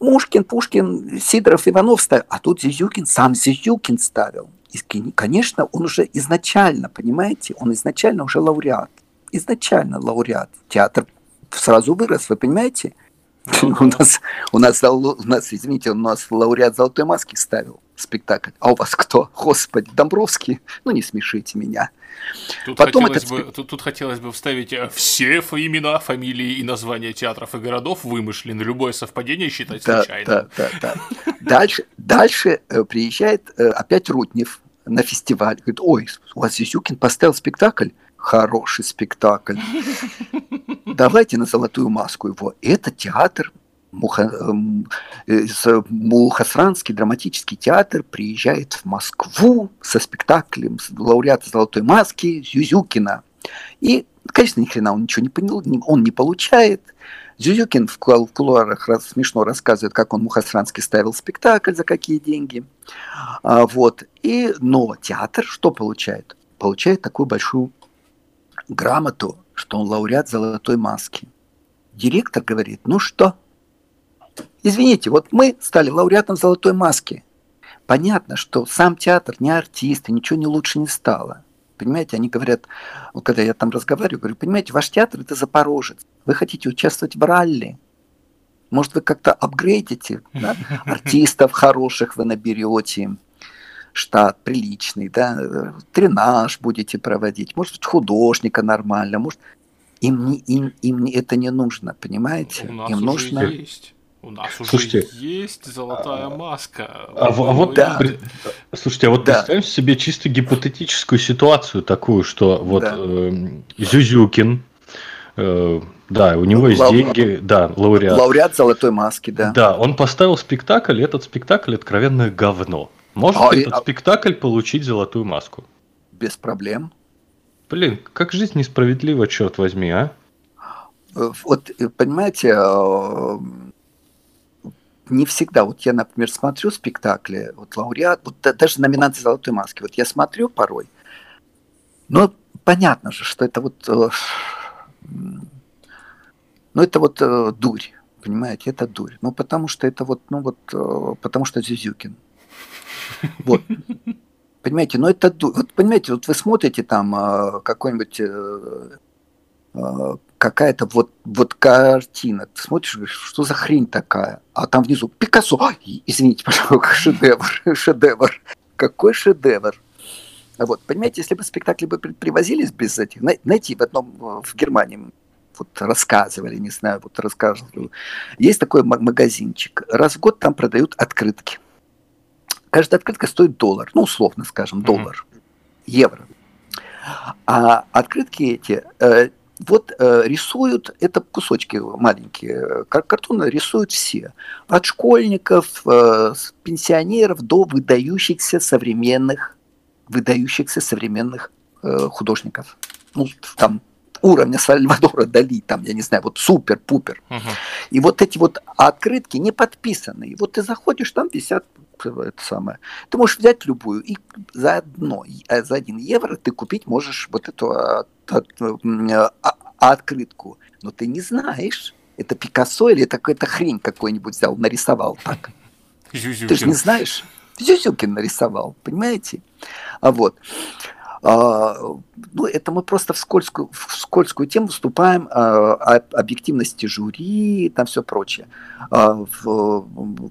Мушкин, Пушкин, Сидоров, Иванов ставил, а тут Зизюкин, сам Зизюкин ставил. И, конечно, он уже изначально, понимаете, он изначально уже лауреат. Изначально лауреат. Театр сразу вырос, вы понимаете? У нас, у нас, у нас, извините, у нас лауреат золотой маски ставил. спектакль. А у вас кто? Господи, Домбровский? Ну, не смешите меня. Тут, Потом хотелось, этот... бы, тут, тут хотелось бы вставить э, все имена, фамилии и названия театров и городов вымышлены. Любое совпадение считать да, случайным. Да, да, да. Дальше, дальше э, приезжает э, опять Рутнев на фестиваль. Говорит, ой, у вас Зюзюкин поставил спектакль. Хороший спектакль. Давайте на золотую маску его. Это театр Муха, эм, Мухасранский драматический театр приезжает в Москву со спектаклем лауреата «Золотой маски» Зюзюкина. И, конечно, ни хрена он ничего не понял, он не получает. Зюзюкин в кулуарах смешно рассказывает, как он Мухасранский ставил спектакль, за какие деньги. А, вот. И, но театр что получает? Получает такую большую грамоту, что он лауреат «Золотой маски». Директор говорит, ну что, Извините, вот мы стали лауреатом «Золотой маски». Понятно, что сам театр не артист, и ничего не лучше не стало. Понимаете, они говорят, вот когда я там разговариваю, говорю, понимаете, ваш театр – это Запорожец. Вы хотите участвовать в ралли. Может, вы как-то апгрейдите, да? артистов хороших вы наберете, штат приличный, да, тренаж будете проводить, может, художника нормально, может, им, не, им, им это не нужно, понимаете? У нас им нужно... есть. У нас Слушайте, уже есть золотая а, маска. А, а вот да. Слушайте, а вот да. представим себе чисто гипотетическую ситуацию такую, что вот да. э, Зюзюкин, э, да, у него есть Лау... деньги, да, лауреат. Лауреат золотой маски, да. Да, он поставил спектакль, и этот спектакль откровенное говно. Может а, этот и... спектакль получить золотую маску? Без проблем. Блин, как жизнь несправедлива, черт возьми, а? Вот, понимаете, э, не всегда. Вот я, например, смотрю спектакли, вот лауреат, вот даже номинации «Золотой маски», вот я смотрю порой, но понятно же, что это вот, э, ну это вот э, дурь, понимаете, это дурь. Ну потому что это вот, ну вот, э, потому что Зюзюкин. Вот. Понимаете, но это дурь. Вот понимаете, вот вы смотрите там какой-нибудь какая-то вот, вот картина. Ты смотришь, говоришь, что за хрень такая? А там внизу Пикассо. Ой, извините, пожалуйста, шедевр, шедевр. Какой шедевр? Вот, понимаете, если бы спектакли бы привозились без этих, найти в одном, в Германии, вот рассказывали, не знаю, вот рассказывали. Есть такой магазинчик. Раз в год там продают открытки. Каждая открытка стоит доллар, ну, условно скажем, доллар, mm-hmm. евро. А открытки эти э, вот э, рисуют, это кусочки маленькие, кар картона рисуют все. От школьников, э, пенсионеров до выдающихся современных, выдающихся современных э, художников. Ну, там уровня Сальвадора Дали, там, я не знаю, вот супер-пупер. Угу. И вот эти вот открытки не подписанные. Вот ты заходишь, там висят это самое. Ты можешь взять любую, и за одно, э, за один евро ты купить можешь вот эту а, а, а, открытку. Но ты не знаешь, это Пикассо или это какая-то хрень какой-нибудь взял, нарисовал так. Ты же не знаешь. Зюзюкин нарисовал, понимаете? А вот. А, ну, это мы просто в скользкую, в скользкую тему вступаем а, о объективности жюри, там все прочее. А,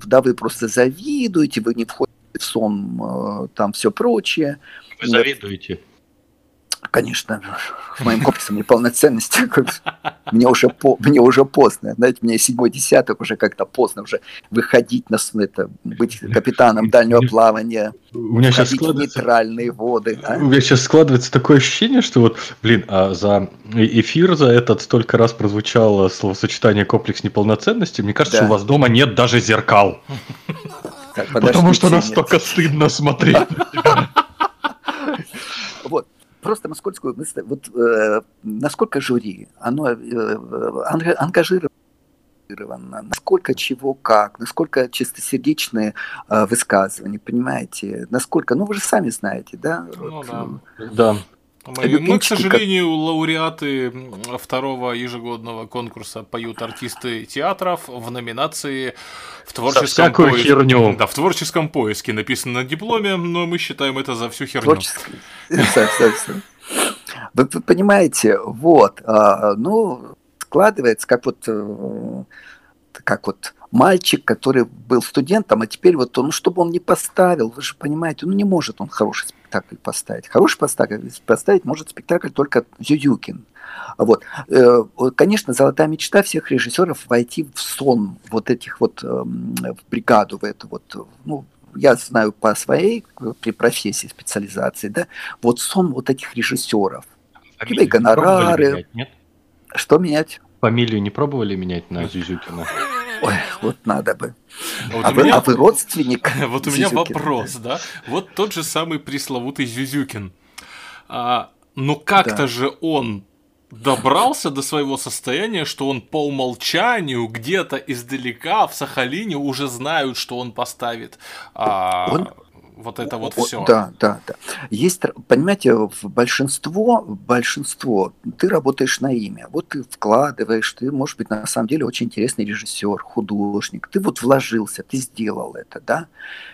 да, вы просто завидуете, вы не входите в сон, там все прочее. Вы завидуете? Конечно, с моим комплексом неполноценности. Мне уже, по, мне уже поздно. Знаете, мне седьмой десяток уже как-то поздно уже выходить на это, быть капитаном дальнего плавания, у меня сейчас складывается... нейтральные воды. А? У меня сейчас складывается такое ощущение, что вот, блин, а за эфир за этот столько раз прозвучало словосочетание комплекс неполноценности. Мне кажется, да. у вас дома нет даже зеркал. Так, Потому что настолько стыдно смотреть. Вот просто насколько, вот, э, насколько жюри, оно э, ангажировано, насколько чего как, насколько чистосердечные э, высказывания, понимаете, насколько, ну вы же сами знаете, да? Ну, вот, да. да. Мы, мы, к сожалению, лауреаты второго ежегодного конкурса поют артисты театров в номинации в творческом поиске. херню. Да, в творческом поиске написано на дипломе, но мы считаем это за всю херню. Вы понимаете, вот, а, ну, складывается, как вот э, как вот мальчик, который был студентом, а теперь вот он, ну, чтобы он не поставил, вы же понимаете, ну не может он хороший спектакль поставить. Хороший спектакль поставить может спектакль только Зююкин. Вот. Э, конечно, золотая мечта всех режиссеров войти в сон вот этих вот эм, в бригаду, в эту вот, ну, я знаю по своей при профессии специализации, да, вот сон вот этих режиссеров. Фамилию и гонорары. Менять, нет? Что менять? Фамилию не пробовали менять на Зюзюкина? Ой, вот надо бы. Вот а, вы, меня... а вы родственник? Вот у меня вопрос, да? Вот тот же самый пресловутый Зюзюкин. А, но как-то да. же он добрался до своего состояния, что он по умолчанию где-то издалека в Сахалине уже знают, что он поставит. А... Он вот это вот все. Да, да, да. Есть, понимаете, в большинство, большинство, ты работаешь на имя. Вот ты вкладываешь, ты, может быть, на самом деле очень интересный режиссер, художник. Ты вот вложился, ты сделал это, да,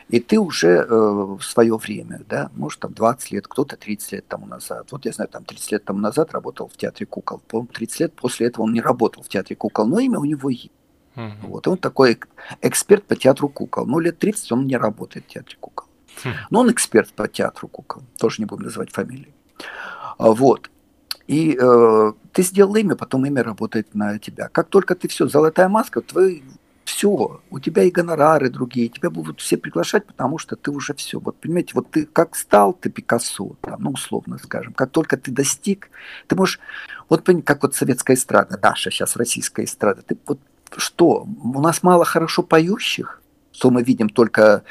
и ты уже э, в свое время, да, может, там 20 лет, кто-то 30 лет тому назад. Вот я знаю, там 30 лет тому назад работал в театре кукол. По 30 лет после этого он не работал в театре кукол, но имя у него есть. Угу. Вот, он такой эксперт по театру кукол. Ну, лет 30 он не работает в театре кукол. Но он эксперт по театру кукол, тоже не будем называть фамилии. А, вот. И э, ты сделал имя, потом имя работает на тебя. Как только ты все, золотая маска, твой все, у тебя и гонорары другие, тебя будут все приглашать, потому что ты уже все. Вот понимаете, вот ты как стал, ты Пикассо, там, ну условно скажем, как только ты достиг, ты можешь, вот как вот советская эстрада, наша сейчас российская эстрада, ты вот что, у нас мало хорошо поющих, что мы видим только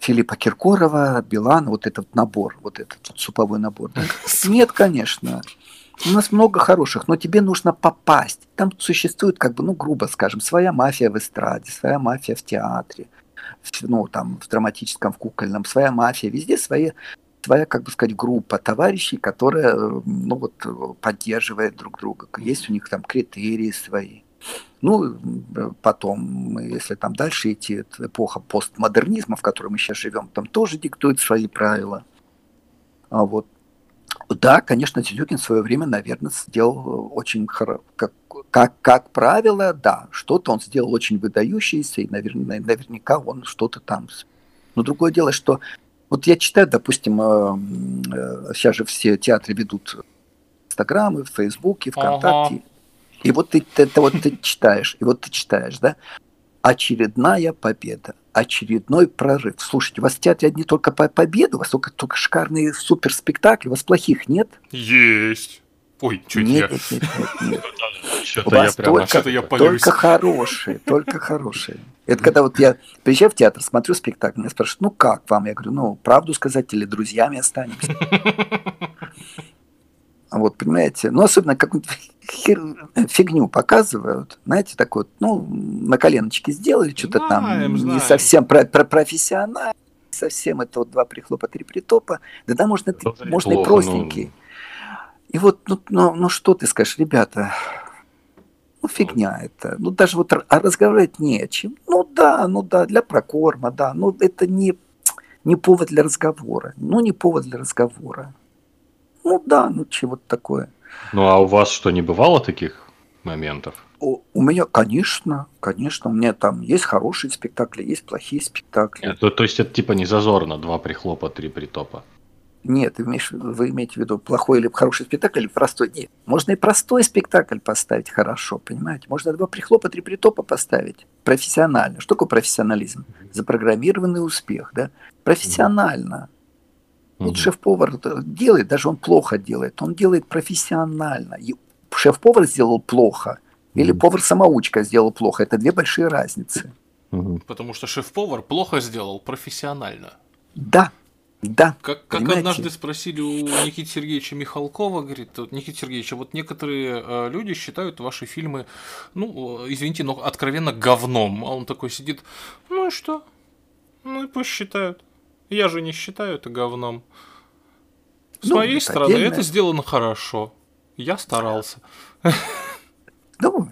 Филиппа Киркорова, Билана, вот этот набор, вот этот вот суповой набор. Да? Нет, конечно. У нас много хороших, но тебе нужно попасть. Там существует, как бы, ну, грубо скажем, своя мафия в эстраде, своя мафия в театре, ну, там, в драматическом, в кукольном, своя мафия, везде свои своя, как бы сказать, группа товарищей, которая, ну, вот, поддерживает друг друга. Есть у них там критерии свои. Ну, потом, если там дальше идти, это эпоха постмодернизма, в которой мы сейчас живем, там тоже диктует свои правила. А вот. Да, конечно, Зюзюкин в свое время, наверное, сделал очень хорошо, как, как, как правило, да, что-то он сделал очень выдающееся, и наверное, наверняка он что-то там... Но другое дело, что вот я читаю, допустим, э, э, сейчас же все театры ведут Инстаграмы, в Фейсбуке, ВКонтакте. Ага. И вот ты, это вот ты читаешь, и вот ты читаешь, да? Очередная победа, очередной прорыв. Слушайте, у вас в театре одни только по победу, у вас только, только шикарные суперспектакли, у вас плохих нет? Есть. Ой, что нет, нет, нет, нет, нет. У вас только, только хорошие, только хорошие. Это когда вот я приезжаю в театр, смотрю спектакль, меня спрашивают, ну как вам? Я говорю, ну правду сказать или друзьями останемся? Вот, понимаете? Ну, особенно какую-то хер... фигню показывают, знаете, такой, ну, на коленочке сделали, что-то там знаем. не совсем про, про профессионально, совсем это вот два прихлопа, три притопа, да да, можно, это можно плохо, и простенький. Ну... И вот, ну, ну, ну, что ты скажешь, ребята, ну, фигня это. Ну, даже вот разговаривать не о чем. Ну, да, ну, да, для прокорма, да. Ну, это не, не повод для разговора. Ну, не повод для разговора. Ну да, ну чего-то такое. Ну а у вас что, не бывало таких моментов? У, у меня, конечно, конечно, у меня там есть хорошие спектакли, есть плохие спектакли. Нет, то, есть это типа не зазорно, два прихлопа, три притопа? Нет, вы, имеешь, вы имеете в виду плохой или хороший спектакль или простой? Нет. Можно и простой спектакль поставить хорошо, понимаете? Можно два прихлопа, три притопа поставить профессионально. Что такое профессионализм? Запрограммированный успех, да? Профессионально. Вот шеф-повар делает, даже он плохо делает, он делает профессионально. И шеф-повар сделал плохо, или повар-самоучка сделал плохо. Это две большие разницы. Потому что шеф-повар плохо сделал профессионально. Да, да. Как, как однажды спросили у Никиты Сергеевича Михалкова, говорит, вот, Никита Сергеевич, а вот некоторые э, люди считают ваши фильмы, ну, извините, но откровенно говном. А он такой сидит, ну и что? Ну и пусть считают. Я же не считаю это говном. С ну, моей стороны, отдельное. это сделано хорошо. Я старался. Ну,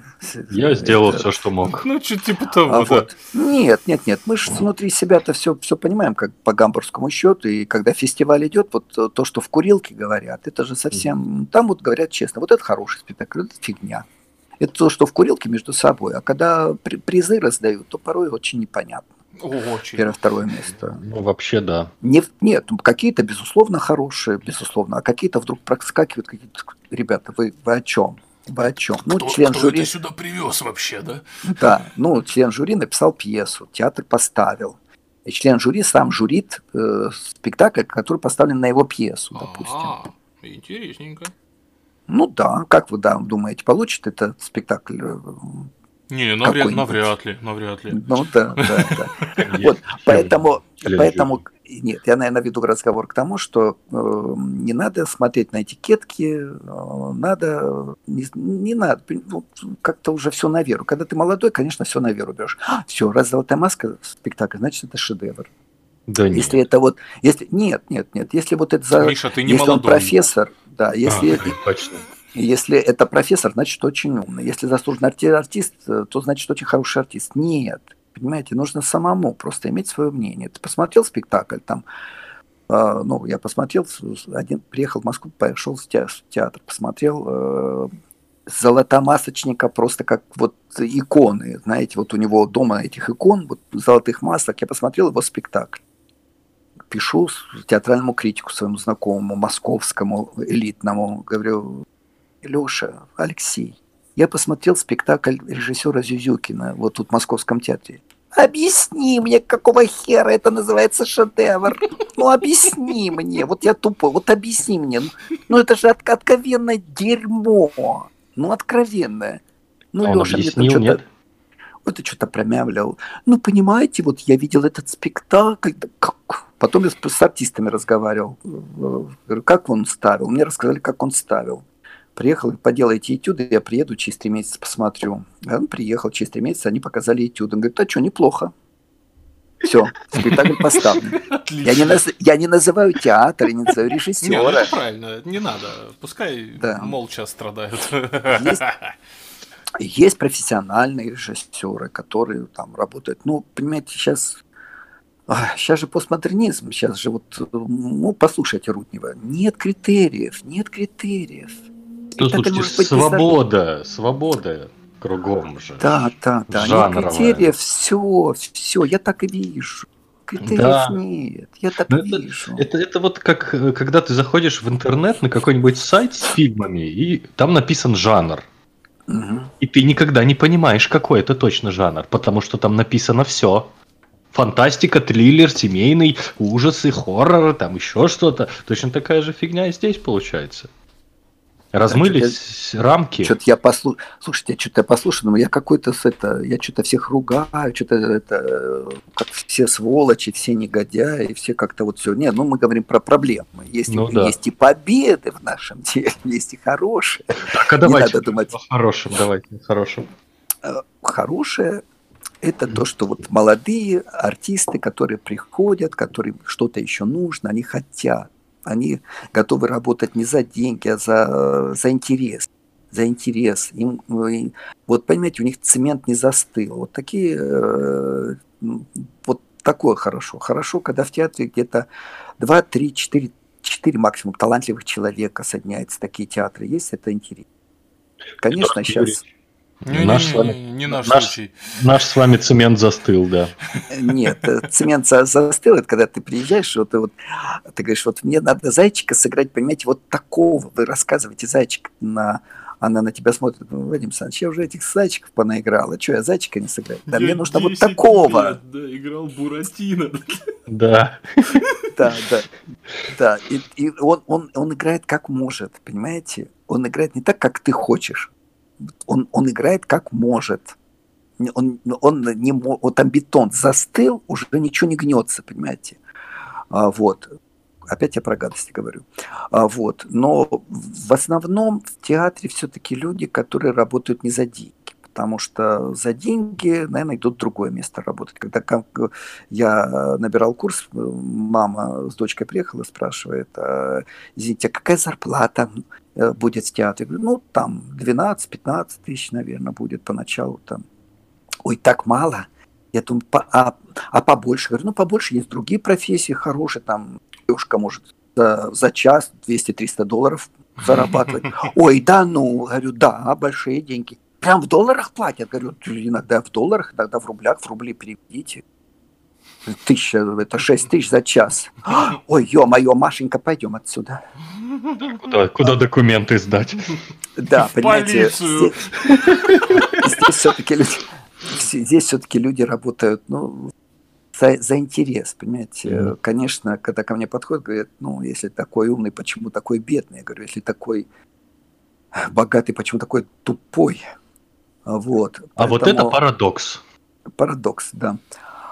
я сделал все, что мог. Ну, что типа того. А, да. вот. Нет, нет, нет. Мы же внутри себя-то все, все понимаем, как по гамбургскому счету. И когда фестиваль идет, вот то, что в курилке говорят, это же совсем. Там вот говорят честно, вот это хороший спектакль, это фигня. Это то, что в курилке между собой. А когда призы раздают, то порой очень непонятно. Очень. Первое, второе место. Ну, вообще, да. Не, нет, ну, какие-то, безусловно, хорошие, безусловно, а какие-то вдруг проскакивают, какие-то, ребята, вы, вы о чем? Вы о чем? Ну, кто, член кто жюри... это сюда привез вообще, да? Да, ну, член жюри написал пьесу, театр поставил. И член жюри сам журит э, спектакль, который поставлен на его пьесу, допустим. А, интересненько. Ну да, как вы да, думаете, получит этот спектакль э, не, навряд, навряд ли, навряд ли. Ну да, да, да. Вот, поэтому, поэтому, нет, я, наверное, веду разговор к тому, что э, не надо смотреть на этикетки, э, надо, не, не надо, ну, как-то уже все на веру. Когда ты молодой, конечно, все на веру берешь. А, все, раз золотая маска спектакль, значит, это шедевр. Да нет. Если это вот, если нет, нет, нет, если вот это за, Миша, ты не если молодой. он профессор, да, если а, точно. Если это профессор, значит очень умный. Если заслуженный артист, э, то значит очень хороший артист. Нет, понимаете, нужно самому просто иметь свое мнение. Ты посмотрел спектакль там, э, ну, я посмотрел, один приехал в Москву, пошел в театр, посмотрел э, золотомасочника просто как вот иконы, знаете, вот у него дома этих икон, вот золотых масок, я посмотрел его спектакль. Пишу театральному критику своему знакомому, московскому, элитному, говорю, Леша, Алексей, я посмотрел спектакль режиссера Зюзюкина вот тут в Московском театре. Объясни мне, какого хера это называется шедевр. Ну, объясни мне. Вот я тупой. Вот объясни мне. Ну, это же от, откровенное дерьмо. Ну, откровенное. Ну, Он Леша мне что-то... Это что-то промямлил. Ну, понимаете, вот я видел этот спектакль. Как? Потом я с артистами разговаривал. Как он ставил? Мне рассказали, как он ставил приехал, поделайте этюды, я приеду через три месяца посмотрю. Он приехал через три месяца, они показали этюды. Он говорит, а что, неплохо. Все, спектакль поставлен. Я не, наз... я не называю театр, я не называю режиссера. Нет, это правильно, не надо. Пускай да. молча страдают. Есть, есть профессиональные режиссеры, которые там работают. Ну, понимаете, сейчас Сейчас же постмодернизм, сейчас же вот, ну, послушайте Руднева, нет критериев, нет критериев. Ну, слушайте, свобода, свобода кругом же. Да, да, да. Жанровая. Нет критериев, все, все, я так и вижу. Критериев да. нет, я так Но ну, вижу. Это, это, это вот как, когда ты заходишь в интернет на какой-нибудь сайт с фильмами, и там написан жанр. Угу. И ты никогда не понимаешь, какой это точно жанр, потому что там написано все. Фантастика, триллер, семейный, ужасы, хоррор, там еще что-то. Точно такая же фигня и здесь получается. Размылись да, рамки. Что-то я послушал. Слушайте, что-то я послушал, но я какой-то с это, я что-то всех ругаю, что-то это, как все сволочи, все негодяи, все как-то вот все. Нет, ну мы говорим про проблемы. Есть, ну, да. есть и победы в нашем деле, есть и хорошие. Так, а давайте надо думать. о хорошем, давайте о хорошем. Э, хорошее это то, что вот молодые артисты, которые приходят, которым что-то еще нужно, они хотят они готовы работать не за деньги, а за, за интерес. За интерес. Им, вот понимаете, у них цемент не застыл. Вот такие, э, вот такое хорошо. Хорошо, когда в театре где-то 2, 3, 4, 4 максимум талантливых человека соединяются. Такие театры есть, это интересно. Конечно, сейчас... Не, наш не, с вами, не наш, наш случай. Наш с вами цемент застыл, да. Нет, э, цемент застыл, это когда ты приезжаешь, вот, вот ты говоришь, вот мне надо зайчика сыграть, понимаете, вот такого. Вы рассказываете зайчик на она на тебя смотрит, ну, Вадим Александрович, я уже этих зайчиков понаиграл, что, я зайчика не сыграю? Да, я мне нужно вот такого. Лет, да, играл Буратино. Да. Да, да. Да, и, и он, он, он играет как может, понимаете? Он играет не так, как ты хочешь он, он играет как может. Он, он не, вот там бетон застыл, уже ничего не гнется, понимаете. А, вот. Опять я про гадости говорю. А, вот. Но в основном в театре все-таки люди, которые работают не за деньги потому что за деньги, наверное, идут в другое место работать. Когда я набирал курс, мама с дочкой приехала, спрашивает, а, извините, а какая зарплата будет в театре? Я говорю, ну, там 12-15 тысяч, наверное, будет поначалу там. Ой, так мало. Я думаю, по, а, а побольше? говорю, ну, побольше есть другие профессии хорошие, там девушка может за, за час 200-300 долларов зарабатывать. Ой, да ну, говорю, да, большие деньги. прям в долларах платят? Говорю, иногда в долларах, иногда в рублях, в рубли переведите. Тысяча, это шесть тысяч за час. Ой, ё-моё, Машенька, пойдем отсюда. Куда, куда документы сдать? Да, понимаете, здесь, здесь все-таки люди, здесь все-таки люди работают, ну, за, за интерес, понимаете. Mm. Конечно, когда ко мне подходят, говорят, ну, если такой умный, почему такой бедный? Я говорю, если такой богатый, почему такой тупой? Вот. А Поэтому... вот это парадокс. Парадокс, да.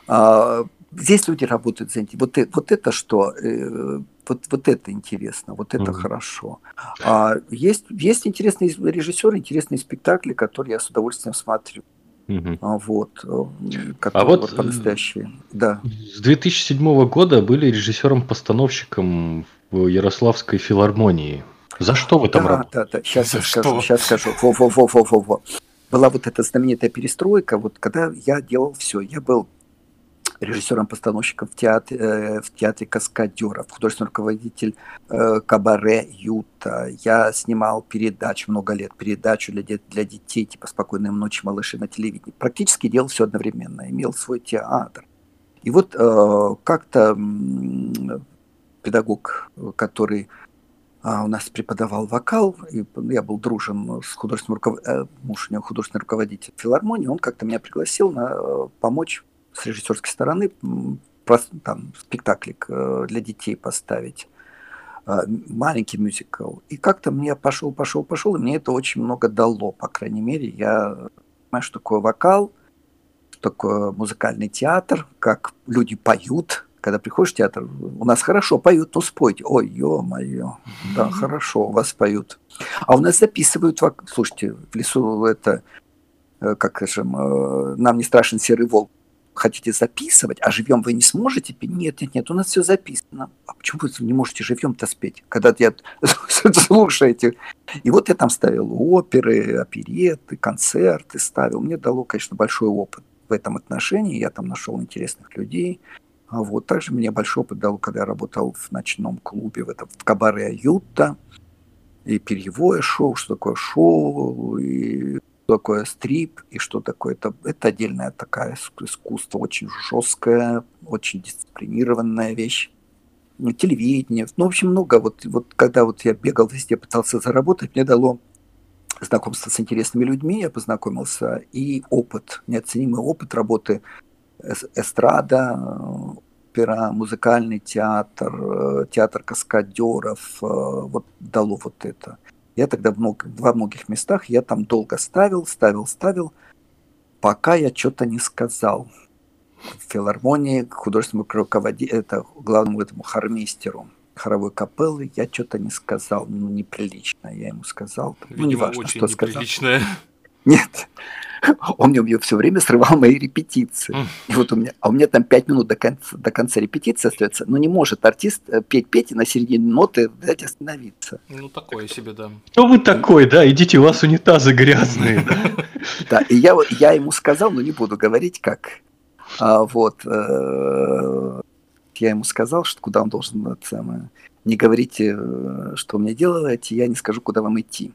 А, здесь люди работают за интерес. Вот, вот это что? Э, вот, вот это интересно, вот это mm хорошо. А, есть, есть интересные режиссеры, интересные спектакли, которые я с удовольствием смотрю. Угу. Вот, э, а вот э, по-настоящему. Да. С 2007 года были режиссером-постановщиком в Ярославской филармонии. За что вы там да, работали? Да, да, сейчас За я скажу, сейчас скажу. Во-во-во-во-во. Была вот эта знаменитая перестройка, вот когда я делал все. Я был режиссером-постановщиком в театре, э, в театре Каскадеров, художественный руководитель э, Кабаре Юта. Я снимал передачу много лет, передачу для, для детей, типа «Спокойной ночи, малыши» на телевидении. Практически делал все одновременно, имел свой театр. И вот э, как-то педагог, который а у нас преподавал вокал, и я был дружен с художественным руководителем, муж у него художественный руководитель филармонии, он как-то меня пригласил на, помочь с режиссерской стороны там спектаклик э, для детей поставить э, маленький мюзикл. И как-то мне пошел, пошел, пошел, и мне это очень много дало, по крайней мере. Я понимаю, что такое вокал, что такое музыкальный театр, как люди поют, когда приходишь в театр, у нас хорошо поют, ну спойте. Ой, ё-моё, да, хорошо, у вас поют. А у нас записывают, слушайте, в лесу это, э, как скажем, нам не страшен серый волк, хотите записывать, а живем вы не сможете петь? Нет, нет, нет, у нас все записано. А почему вы не можете живем-то спеть, когда я слушаете? И вот я там ставил оперы, опереты, концерты ставил. Мне дало, конечно, большой опыт в этом отношении. Я там нашел интересных людей. А вот также мне большой опыт дал, когда я работал в ночном клубе, в, этом, в кабаре Аюта, и перьевое шоу, что такое шоу, и что такое стрип и что такое это. Это отдельная такая искусство, очень жесткая, очень дисциплинированная вещь. Ну, телевидение, ну, в общем, много. Вот, вот когда вот я бегал везде, пытался заработать, мне дало знакомство с интересными людьми, я познакомился, и опыт, неоценимый опыт работы эстрада, опера, музыкальный театр, э, театр каскадеров, э, вот дало вот это. Я тогда в много, во многих местах, я там долго ставил, ставил, ставил, пока я что-то не сказал. В филармонии художественному руководителю, это главному этому хормейстеру хоровой капеллы, я что-то не сказал, ну, неприлично, я ему сказал. Видимо, ну, не важно, очень что неприличное. сказал. Нет, он мне все время срывал мои репетиции. И вот у меня, а у меня там пять минут до конца, до конца репетиции остается. Но не может артист э, петь, петь и на середине ноты взять остановиться. Ну, такое себе, да. Кто вы такой, да? Идите, у вас унитазы грязные. Да, и я, я ему сказал, но не буду говорить как. А, вот. Э, я ему сказал, что куда он должен это самое, не говорите, э, что мне делаете, я не скажу, куда вам идти.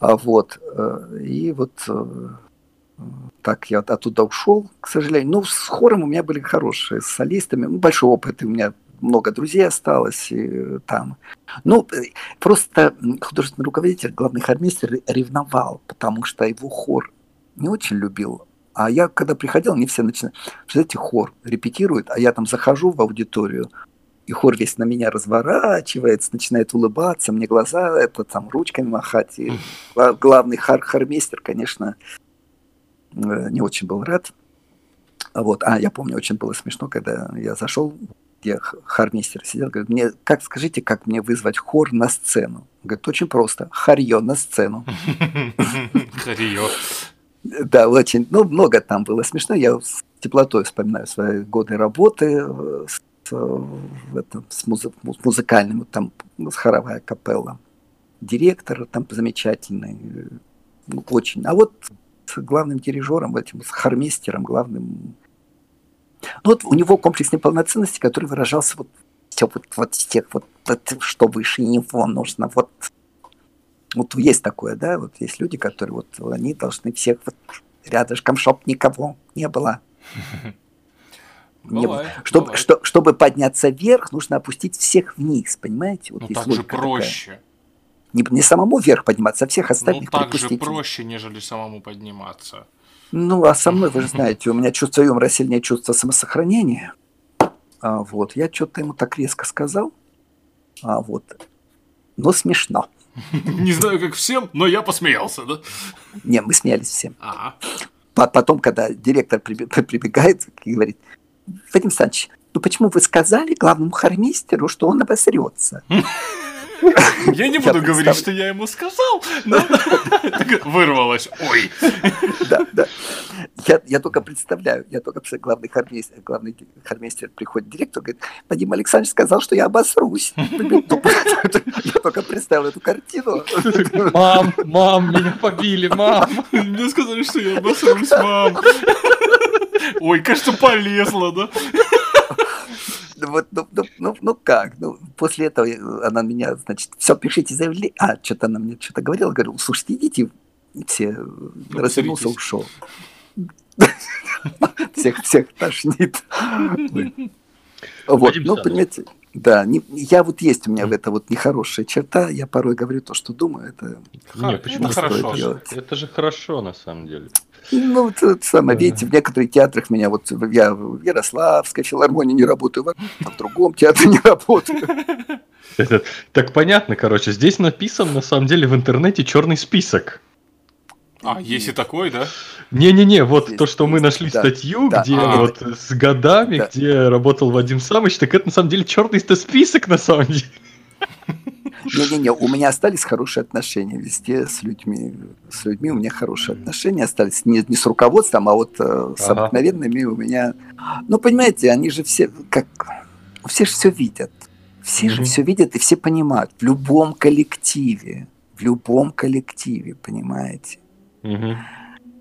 А вот, и вот так я оттуда ушел, к сожалению. Ну, с хором у меня были хорошие, с солистами. Ну, большой опыт, у меня много друзей осталось и, э, там. Ну, э, просто художественный руководитель, главный хормейстер ревновал, потому что его хор не очень любил. А я, когда приходил, они все начинали, знаете, хор репетирует, а я там захожу в аудиторию, и хор весь на меня разворачивается, начинает улыбаться, мне глаза это там ручками махать. И главный хор хормейстер, конечно, не очень был рад. Вот. А я помню, очень было смешно, когда я зашел, где хармейстер сидел, говорит, мне, как скажите, как мне вызвать хор на сцену? Говорит, очень просто, харье на сцену. Харье. Да, очень, ну, много там было смешно. Я с теплотой вспоминаю свои годы работы э, с, в этом, с, музы, музыкальным, там, с хоровая капелла. Директор там замечательный, э, очень. А вот главным дирижером, этим, с хормейстером главным. Ну, вот у него комплекс неполноценности, который выражался вот все вот, вот тех вот, вот, что выше него нужно, вот Вот есть такое, да, вот есть люди, которые вот они должны всех вот рядышком, чтоб никого не было. Не бывает, чтобы, бывает. Что, чтобы подняться вверх, нужно опустить всех вниз, понимаете? Вот ну так же проще. Такая. Не, не самому вверх подниматься, а всех остальных Ну так же проще, нежели самому подниматься. Ну, а со мной, вы же знаете, у меня чувство юмора сильнее чувство самосохранения. А, вот, я что-то ему так резко сказал. А, вот. Но смешно. Не знаю, как всем, но я посмеялся, да? Не, мы смеялись всем. Ага. Потом, когда директор прибегает и говорит, Вадим Александрович, ну почему вы сказали главному хормистеру, что он обосрется? Я не буду говорить, что я ему сказал, но вырвалось. Ой. Да, да. Я, я только представляю, я только главный хормейстер, главный хормейстер приходит директор, говорит, Вадим Александрович сказал, что я обосрусь. Я только представил эту картину. Мам, мам, меня побили, мам. Мне сказали, что я обосрусь, мам. Ой, кажется, полезла, да? Вот, ну, ну, ну, ну как? Ну, после этого она меня, значит, все, пишите заявление. А, что-то она мне что-то говорила, говорю, слушайте, идите. Все, ну, развернулся, ушел. Всех, всех тошнит. Вот, ну, понимаете, да, не, я вот есть у меня в это вот нехорошая черта, я порой говорю то, что думаю, это... Не, почему это хорошо? Это же хорошо, на самом деле. Ну, вот самое, видите, в некоторых театрах меня вот, я в Ярославской филармонии не работаю, в другом театре не работаю. Это, так понятно, короче, здесь написан на самом деле в интернете черный список. А, есть и такой, да? Не-не-не, вот есть, то, что мы нашли да, статью, да, где а, вот с годами, да. где работал Вадим Самыч, так это на самом деле черный список на самом деле. Не-не-не, у меня остались хорошие отношения везде с людьми. С людьми у меня хорошие отношения остались. Не, не с руководством, а вот э, с ага. обыкновенными у меня... Ну, понимаете, они же все как... Все же все видят. Все mm-hmm. же все видят и все понимают. В любом коллективе. В любом коллективе, понимаете? Mm-hmm.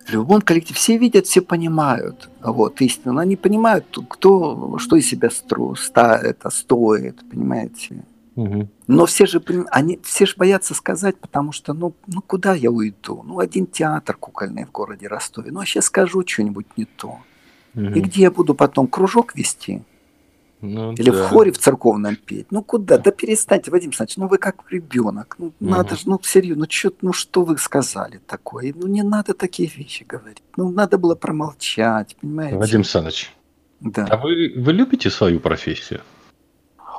В любом коллективе все видят, все понимают. Вот, истинно. Но они понимают, кто, что из себя стро, ста, это стоит, понимаете? Но все же, они все же боятся сказать, потому что, ну, ну куда я уйду? Ну, один театр кукольный в городе Ростове. Ну, а сейчас скажу что-нибудь не то. Угу. И где я буду потом кружок вести? Ну, Или да. в хоре в церковном петь? Ну куда? Да перестаньте, Вадим Александрович, ну вы как ребенок. Ну угу. надо же, ну серьезно, ну что, ну что вы сказали такое? Ну не надо такие вещи говорить. Ну надо было промолчать, понимаете? Вадим Александрович, да. а вы, вы любите свою профессию?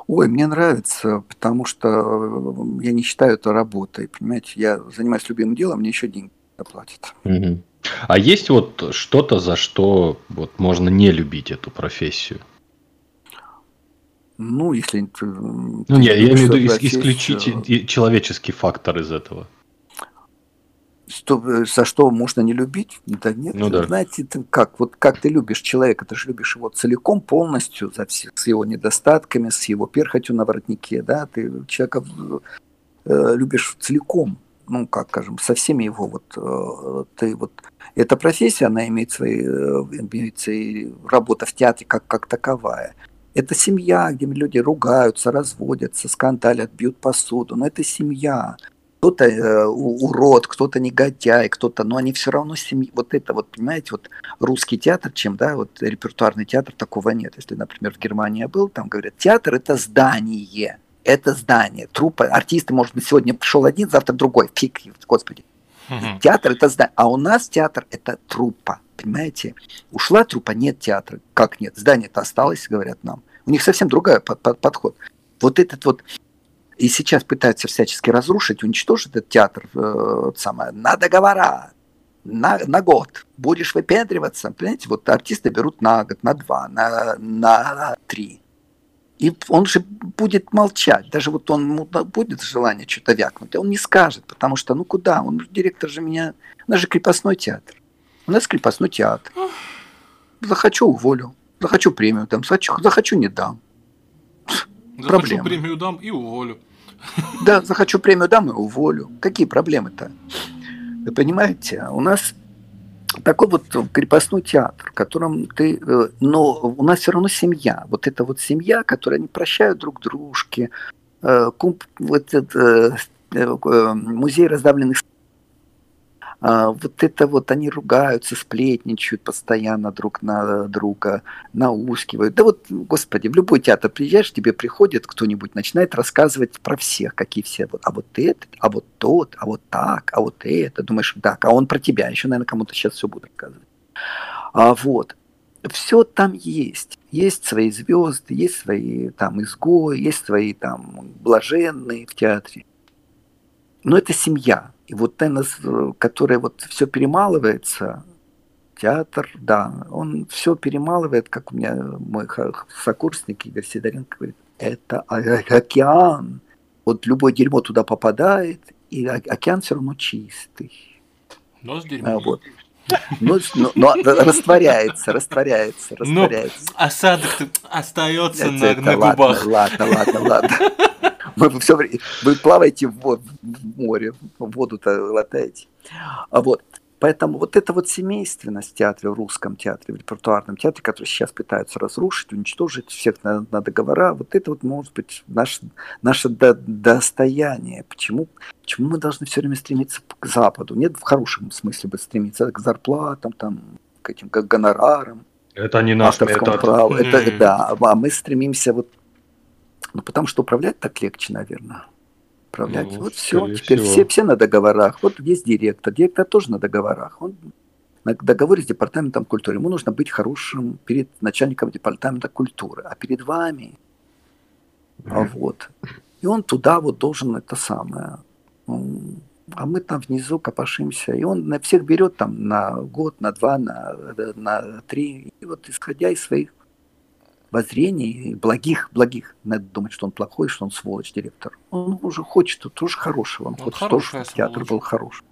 Ой, мне нравится, потому что э, я не считаю это работой, понимаете, я занимаюсь любимым делом, мне еще деньги заплатят. Угу. А есть вот что-то, за что вот можно не любить эту профессию? Ну, если... Ну, нет, я имею в виду исключить э, человеческий фактор из этого что, э, за что можно не любить? Да нет, ну, да. знаете, ты как, вот как ты любишь человека, ты же любишь его целиком, полностью, за все, с его недостатками, с его перхотью на воротнике, да, ты человека э, любишь целиком, ну, как скажем, со всеми его вот, э, ты вот, эта профессия, она имеет свои, э, имеет свои работа в театре как, как таковая. Это семья, где люди ругаются, разводятся, скандалят, бьют посуду, но это семья кто-то э, урод, кто-то негодяй, кто-то, но они все равно семьи. Вот это вот, понимаете, вот русский театр, чем, да, вот репертуарный театр, такого нет. Если, например, в Германии я был, там говорят, театр это здание, это здание. Трупа, артисты, может быть, сегодня пришел один, завтра другой. Фиг, господи. Угу. Театр это здание. А у нас театр это трупа, понимаете? Ушла трупа, нет театра. Как нет? Здание-то осталось, говорят нам. У них совсем другой под, под, подход. Вот этот вот и сейчас пытаются всячески разрушить, уничтожить этот театр э, самое, на договора, на, на год. Будешь выпендриваться, понимаете, вот артисты берут на год, на два, на, на три. И он же будет молчать. Даже вот он будет желание что-то вякнуть, а он не скажет, потому что, ну куда? Он директор же меня... У нас же крепостной театр. У нас крепостной театр. Захочу уволю. Захочу премию дам. Захочу, захочу не дам. Захочу проблемы. премию дам и уволю. Да, захочу премию дам и уволю. Какие проблемы-то? Вы понимаете, у нас такой вот крепостной театр, в котором ты... Э, но у нас все равно семья. Вот эта вот семья, которая не прощают друг дружке. Э, вот это, музей раздавленных вот это вот они ругаются, сплетничают постоянно друг на друга, наускивают. Да вот, господи, в любой театр приезжаешь, тебе приходит кто-нибудь, начинает рассказывать про всех, какие все. А вот этот, а вот тот, а вот так, а вот это. Думаешь, так, а он про тебя. Еще, наверное, кому-то сейчас все будет рассказывать. А вот. Все там есть. Есть свои звезды, есть свои там изгои, есть свои там блаженные в театре. Но это семья и вот теннис, который вот все перемалывается, театр, да, он все перемалывает, как у меня мой сокурсник Игорь Сидоренко говорит, это океан. Вот любое дерьмо туда попадает, и океан все равно чистый. Но с дерьмом. А, вот. Но, но, но растворяется, растворяется, растворяется. Но осадок остается на, это, на губах. Ладно, ладно, ладно. Вы, все, вы плаваете в, в море, в воду-то латаете. А вот, поэтому вот эта вот семейственность в театре, в русском театре, в репертуарном театре, который сейчас пытаются разрушить, уничтожить всех на, на договора, вот это вот может быть наше, наше до, достояние. Почему, почему мы должны все время стремиться к Западу? Нет в хорошем смысле бы стремиться к зарплатам, там, к этим к гонорарам. Это не наш метод. Праву. Это, да, а мы стремимся вот ну, потому что управлять так легче, наверное. Управлять. Ну, вот все, теперь всего. все, все на договорах. Вот есть директор. Директор тоже на договорах. Он на договоре с департаментом культуры. Ему нужно быть хорошим перед начальником департамента культуры, а перед вами. Mm-hmm. А вот. И он туда вот должен это самое. А мы там внизу копошимся. И он на всех берет там на год, на два, на, на три. И вот исходя из своих воззрений, благих, благих. Надо думать, что он плохой, что он сволочь, директор. Он уже хочет тоже хорошего. Он, он хочет тоже, чтобы театр был хороший.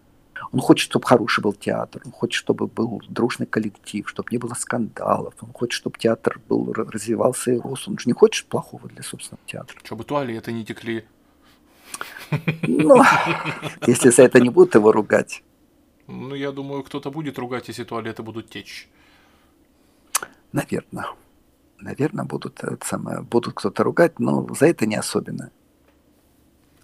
Он хочет, чтобы хороший был театр, он хочет, чтобы был дружный коллектив, чтобы не было скандалов, он хочет, чтобы театр был, развивался и рос. Он же не хочет плохого для собственного театра. Чтобы туалеты не текли. Ну, если за это не будут его ругать. Ну, я думаю, кто-то будет ругать, если туалеты будут течь. Наверное наверное, будут, это самое, будут кто-то ругать, но за это не особенно.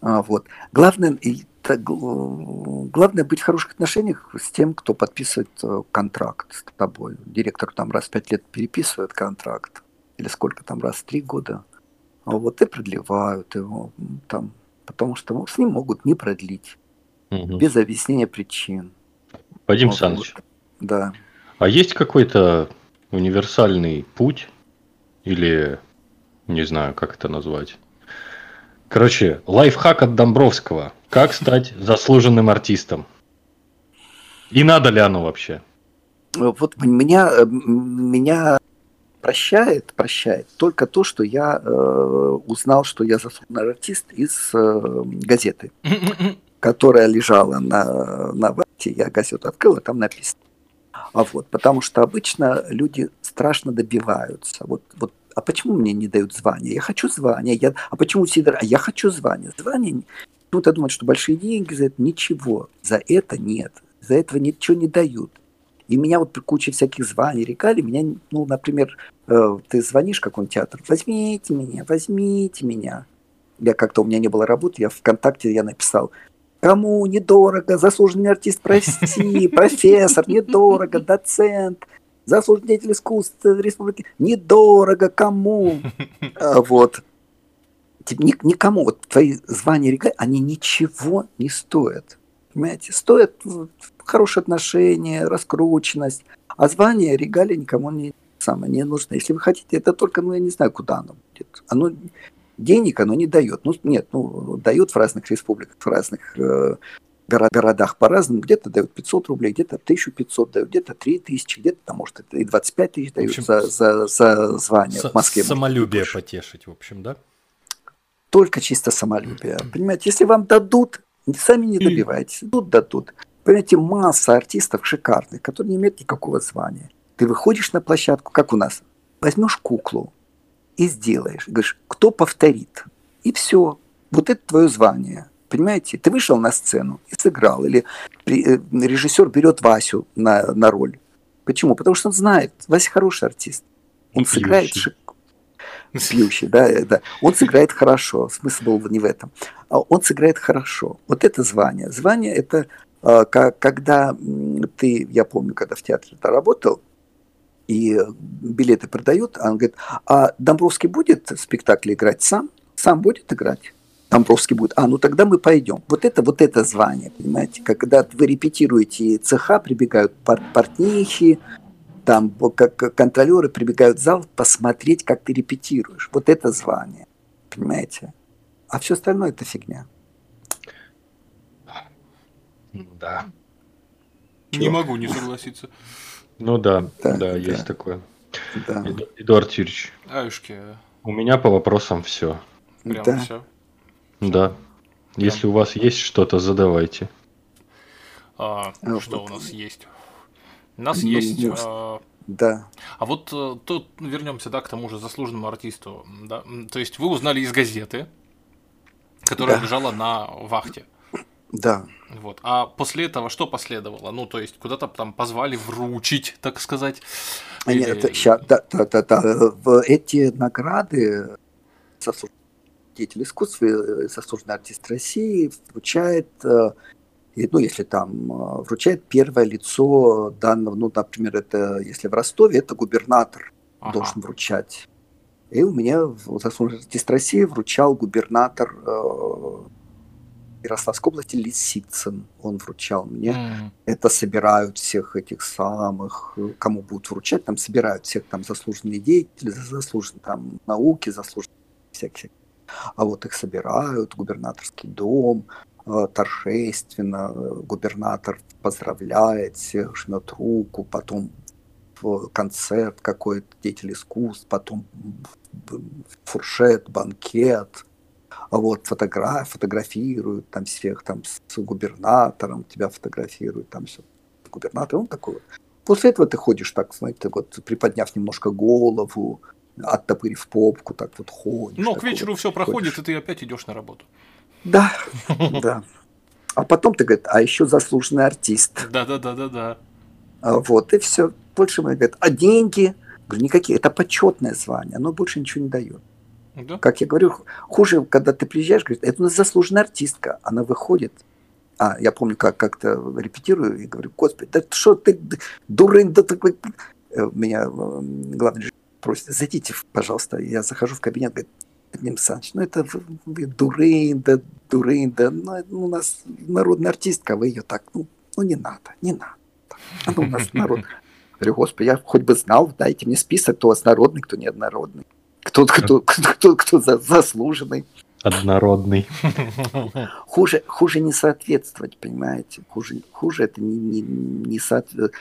А, вот. Главное, так, главное быть в хороших отношениях с тем, кто подписывает э, контракт с тобой. Директор там раз в пять лет переписывает контракт, или сколько там, раз в три года. А вот и продлевают его там, потому что с ним могут не продлить, угу. без объяснения причин. Вадим вот, Александрович, да. а есть какой-то универсальный путь или не знаю, как это назвать. Короче, лайфхак от Домбровского. Как стать заслуженным артистом? И надо ли оно вообще? Вот меня, меня прощает, прощает только то, что я э, узнал, что я заслуженный артист из э, газеты, которая лежала на, на вате. Я газету открыл, и там написано. А вот, потому что обычно люди страшно добиваются. Вот, вот а почему мне не дают звание? Я хочу звание. Я, а почему Сидор? А я хочу звание. Звание. Кто-то думает, что большие деньги за это. Ничего. За это нет. За этого ничего не дают. И меня вот куча всяких званий, регалий, меня, ну, например, э, ты звонишь в какой-нибудь театр, возьмите меня, возьмите меня. Я как-то, у меня не было работы, я ВКонтакте я написал, кому недорого, заслуженный артист, прости, профессор, недорого, доцент, заслуженный деятель искусства республики, недорого кому. А, вот. Никому. Вот твои звания регалии, они ничего не стоят. Понимаете? Стоят хорошие отношения, раскрученность. А звание регалии никому не самое не нужно. Если вы хотите, это только, ну, я не знаю, куда оно будет. Оно денег оно не дает. Ну, нет, ну, дают в разных республиках, в разных э, городах по-разному. Где-то дают 500 рублей, где-то 1500 дают, где-то 3000, где-то, там, может, и 25 тысяч дают общем, за, за, за звание в Москве. Самолюбие потешить, в общем, да? Только чисто самолюбие. Понимаете, если вам дадут, сами не добивайтесь. Тут дадут. Понимаете, масса артистов шикарных, которые не имеют никакого звания. Ты выходишь на площадку, как у нас, возьмешь куклу и сделаешь. Говоришь, кто повторит? И все. Вот это твое звание. Понимаете, ты вышел на сцену и сыграл, или э, режиссер берет Васю на, на роль. Почему? Потому что он знает, Вася хороший артист. Он и сыграет шик... пьющий, да, да, он сыграет хорошо, смысл был не в этом. А он сыграет хорошо. Вот это звание. Звание это а, когда ты, я помню, когда в театре работал, и билеты продают, а он говорит, а Домбровский будет в спектакле играть сам? Сам будет играть? Домбровский будет. А, ну тогда мы пойдем. Вот это, вот это звание, понимаете? Когда вы репетируете цеха, прибегают пар портнихи, там как контролеры прибегают в зал посмотреть, как ты репетируешь. Вот это звание, понимаете? А все остальное это фигня. Да. Не Чего? могу не согласиться. Ну да, да, да, есть такое. Да. Эдуард Юрьевич. Аюшки. У меня по вопросам все. Прям да. все. Да. Если у вас есть что-то, задавайте. А, а что у нас есть? У нас ну, есть. А... Да. А вот э, тут вернемся, да, к тому же заслуженному артисту. Да? То есть вы узнали из газеты, которая да. лежала на вахте. Да. Вот. А после этого что последовало? Ну, то есть, куда-то там позвали вручить, так сказать? Или... Нет, ща, да, да, да, да. В эти награды деятель искусства, э, заслуженный артист России вручает, э, ну, если там э, вручает первое лицо данного, ну, например, это, если в Ростове, это губернатор ага. должен вручать. И у меня заслуженный артист России вручал губернатор Ярославской области Лисицын, он вручал мне. Mm. Это собирают всех этих самых, кому будут вручать, там собирают всех там заслуженные деятели, заслуженные там науки, заслуженные всякие. А вот их собирают, губернаторский дом, э, торжественно, губернатор поздравляет всех, жмет руку, потом концерт какой-то, деятель искусств, потом фуршет, банкет – а вот фотограф, фотографируют там всех там с губернатором, тебя фотографируют там все. Губернатор, он такой вот. После этого ты ходишь так, знаете, вот приподняв немножко голову, оттопырив попку, так вот ходишь. Но к вечеру вот, все проходит, ходишь. и ты опять идешь на работу. Да, да. А потом ты говоришь, а еще заслуженный артист. Да, да, да, да, да. Вот, и все. Больше мы говорят, а деньги? Говорю, никакие. Это почетное звание, оно больше ничего не дает. Да. Как я говорю, хуже, когда ты приезжаешь, говорит, это у нас заслуженная артистка. Она выходит, а, я помню, как как-то репетирую и говорю, господи, да что ты, дурень, да такой... Э, меня э, главный просит, зайдите, пожалуйста. Я захожу в кабинет, говорит, Вадим Александрович, ну это вы, вы дурень, да дурень, да, ну, у нас народная артистка, вы ее так, ну, ну не надо, не надо. Она у нас народ. Говорю, господи, я хоть бы знал, дайте мне список, кто у вас народный, кто не народный кто, кто, кто, кто, кто заслуженный. Однородный. Хуже, хуже не соответствовать, понимаете? Хуже, хуже это не, не, не соответствовать.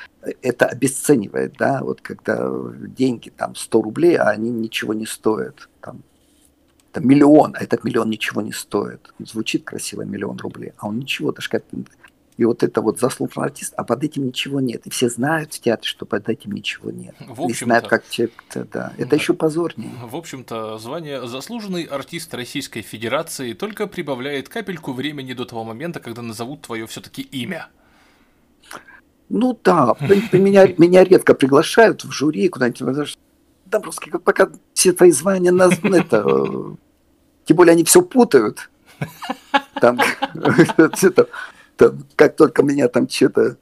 Это обесценивает, да, вот когда деньги там 100 рублей, а они ничего не стоят. Там, там миллион, а этот миллион ничего не стоит. Звучит красиво миллион рублей, а он ничего, даже как и вот это вот заслуженный артист, а под этим ничего нет. И все знают в театре, что под этим ничего нет. В общем-то, и знают, как человек-то, да. Это да. еще позорнее. В общем-то, звание заслуженный артист Российской Федерации только прибавляет капельку времени до того момента, когда назовут твое все-таки имя. Ну да, меня, меня редко приглашают в жюри куда-нибудь. Домбровский, пока все твои звания на это, тем более они все путают. Там, там, как только меня там что-то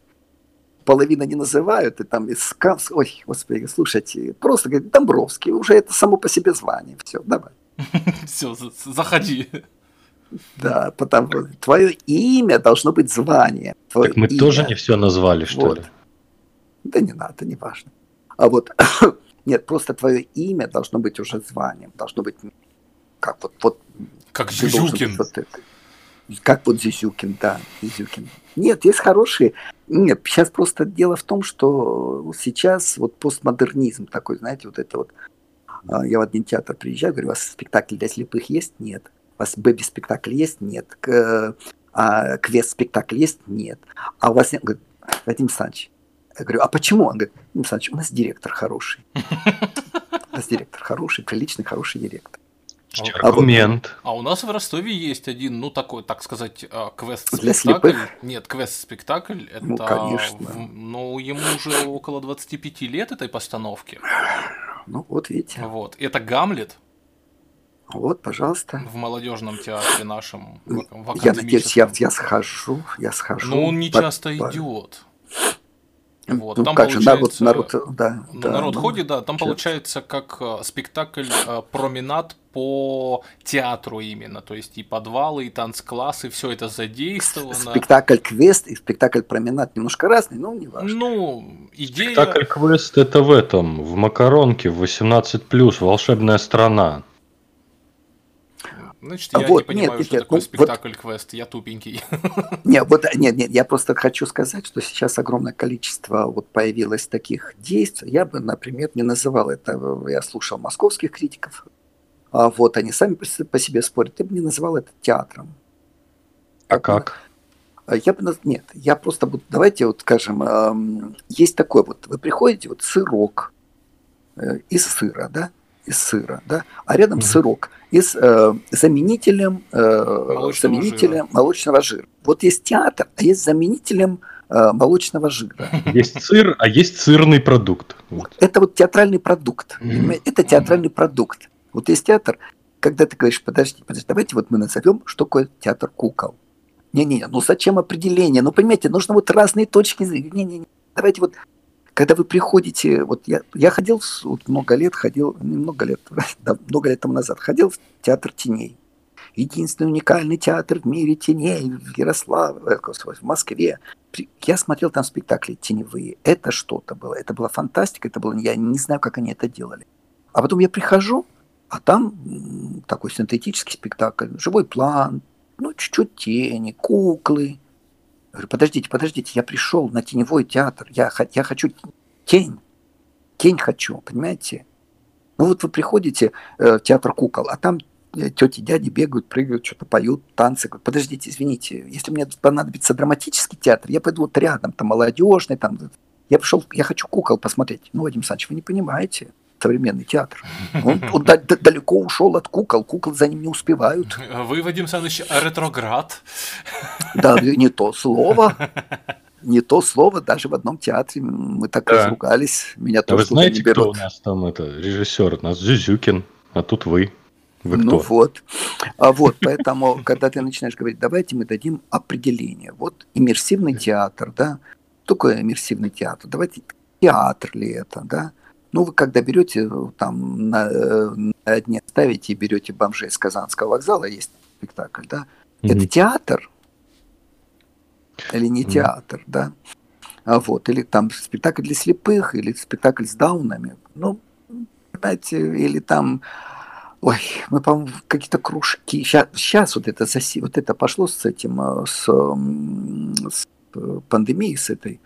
половина не называют, и там из Кавс, ой, господи, слушайте, просто говорит, Домбровский, уже это само по себе звание, все, давай. Все, заходи. Да, потому что твое имя должно быть звание. Так мы имя. тоже не все назвали, что вот. ли? Да не надо, не важно. А вот, нет, просто твое имя должно быть уже званием, должно быть как вот, вот как Зюзюкин. Вот это. Как вот Зизюкин, да, Зизюкин. Нет, есть хорошие. Нет, сейчас просто дело в том, что сейчас вот постмодернизм такой, знаете, вот это вот. А, я в один театр приезжаю, говорю, у вас спектакль для слепых есть? Нет. У вас бэби-спектакль есть? Нет. А квест-спектакль есть? Нет. А у вас нет? Говорит, Вадим Александрович, я говорю, а почему? Он говорит, Вадим Александрович, у нас директор хороший. У нас директор хороший, приличный, хороший директор. Аргумент. А, а у нас в Ростове есть один, ну такой, так сказать, а, квест-спектакль. Нет, квест-спектакль. Ну, это, ну, конечно. Ну, ему уже около 25 лет этой постановки. Ну, вот видите. Вот. Это Гамлет. Вот, пожалуйста. В молодежном театре нашем. В, я надеюсь, я, я схожу, я схожу. Но он не часто под... идет. Вот, ну, там как же, народ, народ, да, ну, да, народ ну, ходит, да, там получается как э, спектакль э, променад по театру именно, то есть и подвалы, и танцклассы, все это задействовано. Спектакль квест и спектакль променад немножко разный, но не важно. Ну, идея... Спектакль квест это в этом, в Макаронке, в 18+, волшебная страна. Значит, я вот, не понимаю, нет, что нет, такое ну, спектакль-квест, вот... я тупенький. Нет, вот, нет, нет, я просто хочу сказать, что сейчас огромное количество вот появилось таких действий. Я бы, например, не называл это, я слушал московских критиков, а вот они сами по себе спорят, я бы не называл это театром. А как? Я бы, нет, я просто, давайте вот скажем, есть такое вот, вы приходите, вот сырок э, из сыра, да, из сыра, да, а рядом mm-hmm. сырок из э, заменителем, э, молочного, заменителем жира. молочного жира. Вот есть театр, а есть заменителем э, молочного жира. Есть сыр, а есть сырный продукт. Вот. Это вот театральный продукт. Mm-hmm. Это театральный mm-hmm. продукт. Вот есть театр, когда ты говоришь, подожди, подожди, давайте вот мы назовем, что такое театр кукол. Не-не, ну зачем определение? Ну, понимаете, нужно вот разные точки зрения. Не-не-не, давайте вот когда вы приходите, вот я, я ходил, вот много лет ходил, много лет, да, много лет тому назад, ходил в театр теней. Единственный уникальный театр в мире теней в Ярославле, в Москве. Я смотрел там спектакли теневые. Это что-то было. Это была фантастика, это было, я не знаю, как они это делали. А потом я прихожу, а там такой синтетический спектакль, живой план, ну, чуть-чуть тени, куклы, говорю, подождите, подождите, я пришел на теневой театр, я, я хочу тень, тень хочу, понимаете? Ну вот вы приходите э, в театр кукол, а там э, тети, дяди бегают, прыгают, что-то поют, танцы. Говорю, подождите, извините, если мне понадобится драматический театр, я пойду вот рядом, там молодежный, там. Я пришел, я хочу кукол посмотреть. Ну, Вадим Александрович, вы не понимаете современный театр. Он, он далеко ушел от кукол, кукол за ним не успевают. Вы, Вадим Александрович, ретроград. Да, не то слово. Не то слово, даже в одном театре мы так да. разругались. Меня а тоже вы знаете, не берут. кто у нас там это режиссер? У нас Зюзюкин, а тут вы. Вы ну вот. А вот, поэтому, когда ты начинаешь говорить, давайте мы дадим определение. Вот иммерсивный театр, да, такое иммерсивный театр, давайте театр ли это, да, ну, вы когда берете, э, там, на, э, на дне ставите и берете бомжей с Казанского вокзала, есть спектакль, да, mm-hmm. это театр? Или не mm-hmm. театр, да, а вот, или там спектакль для слепых, или спектакль с даунами, ну, понимаете, или там, ой, мы, по-моему, какие-то кружки, сейчас, сейчас вот это, вот это пошло с этим, э, с, с пандемией, с этой,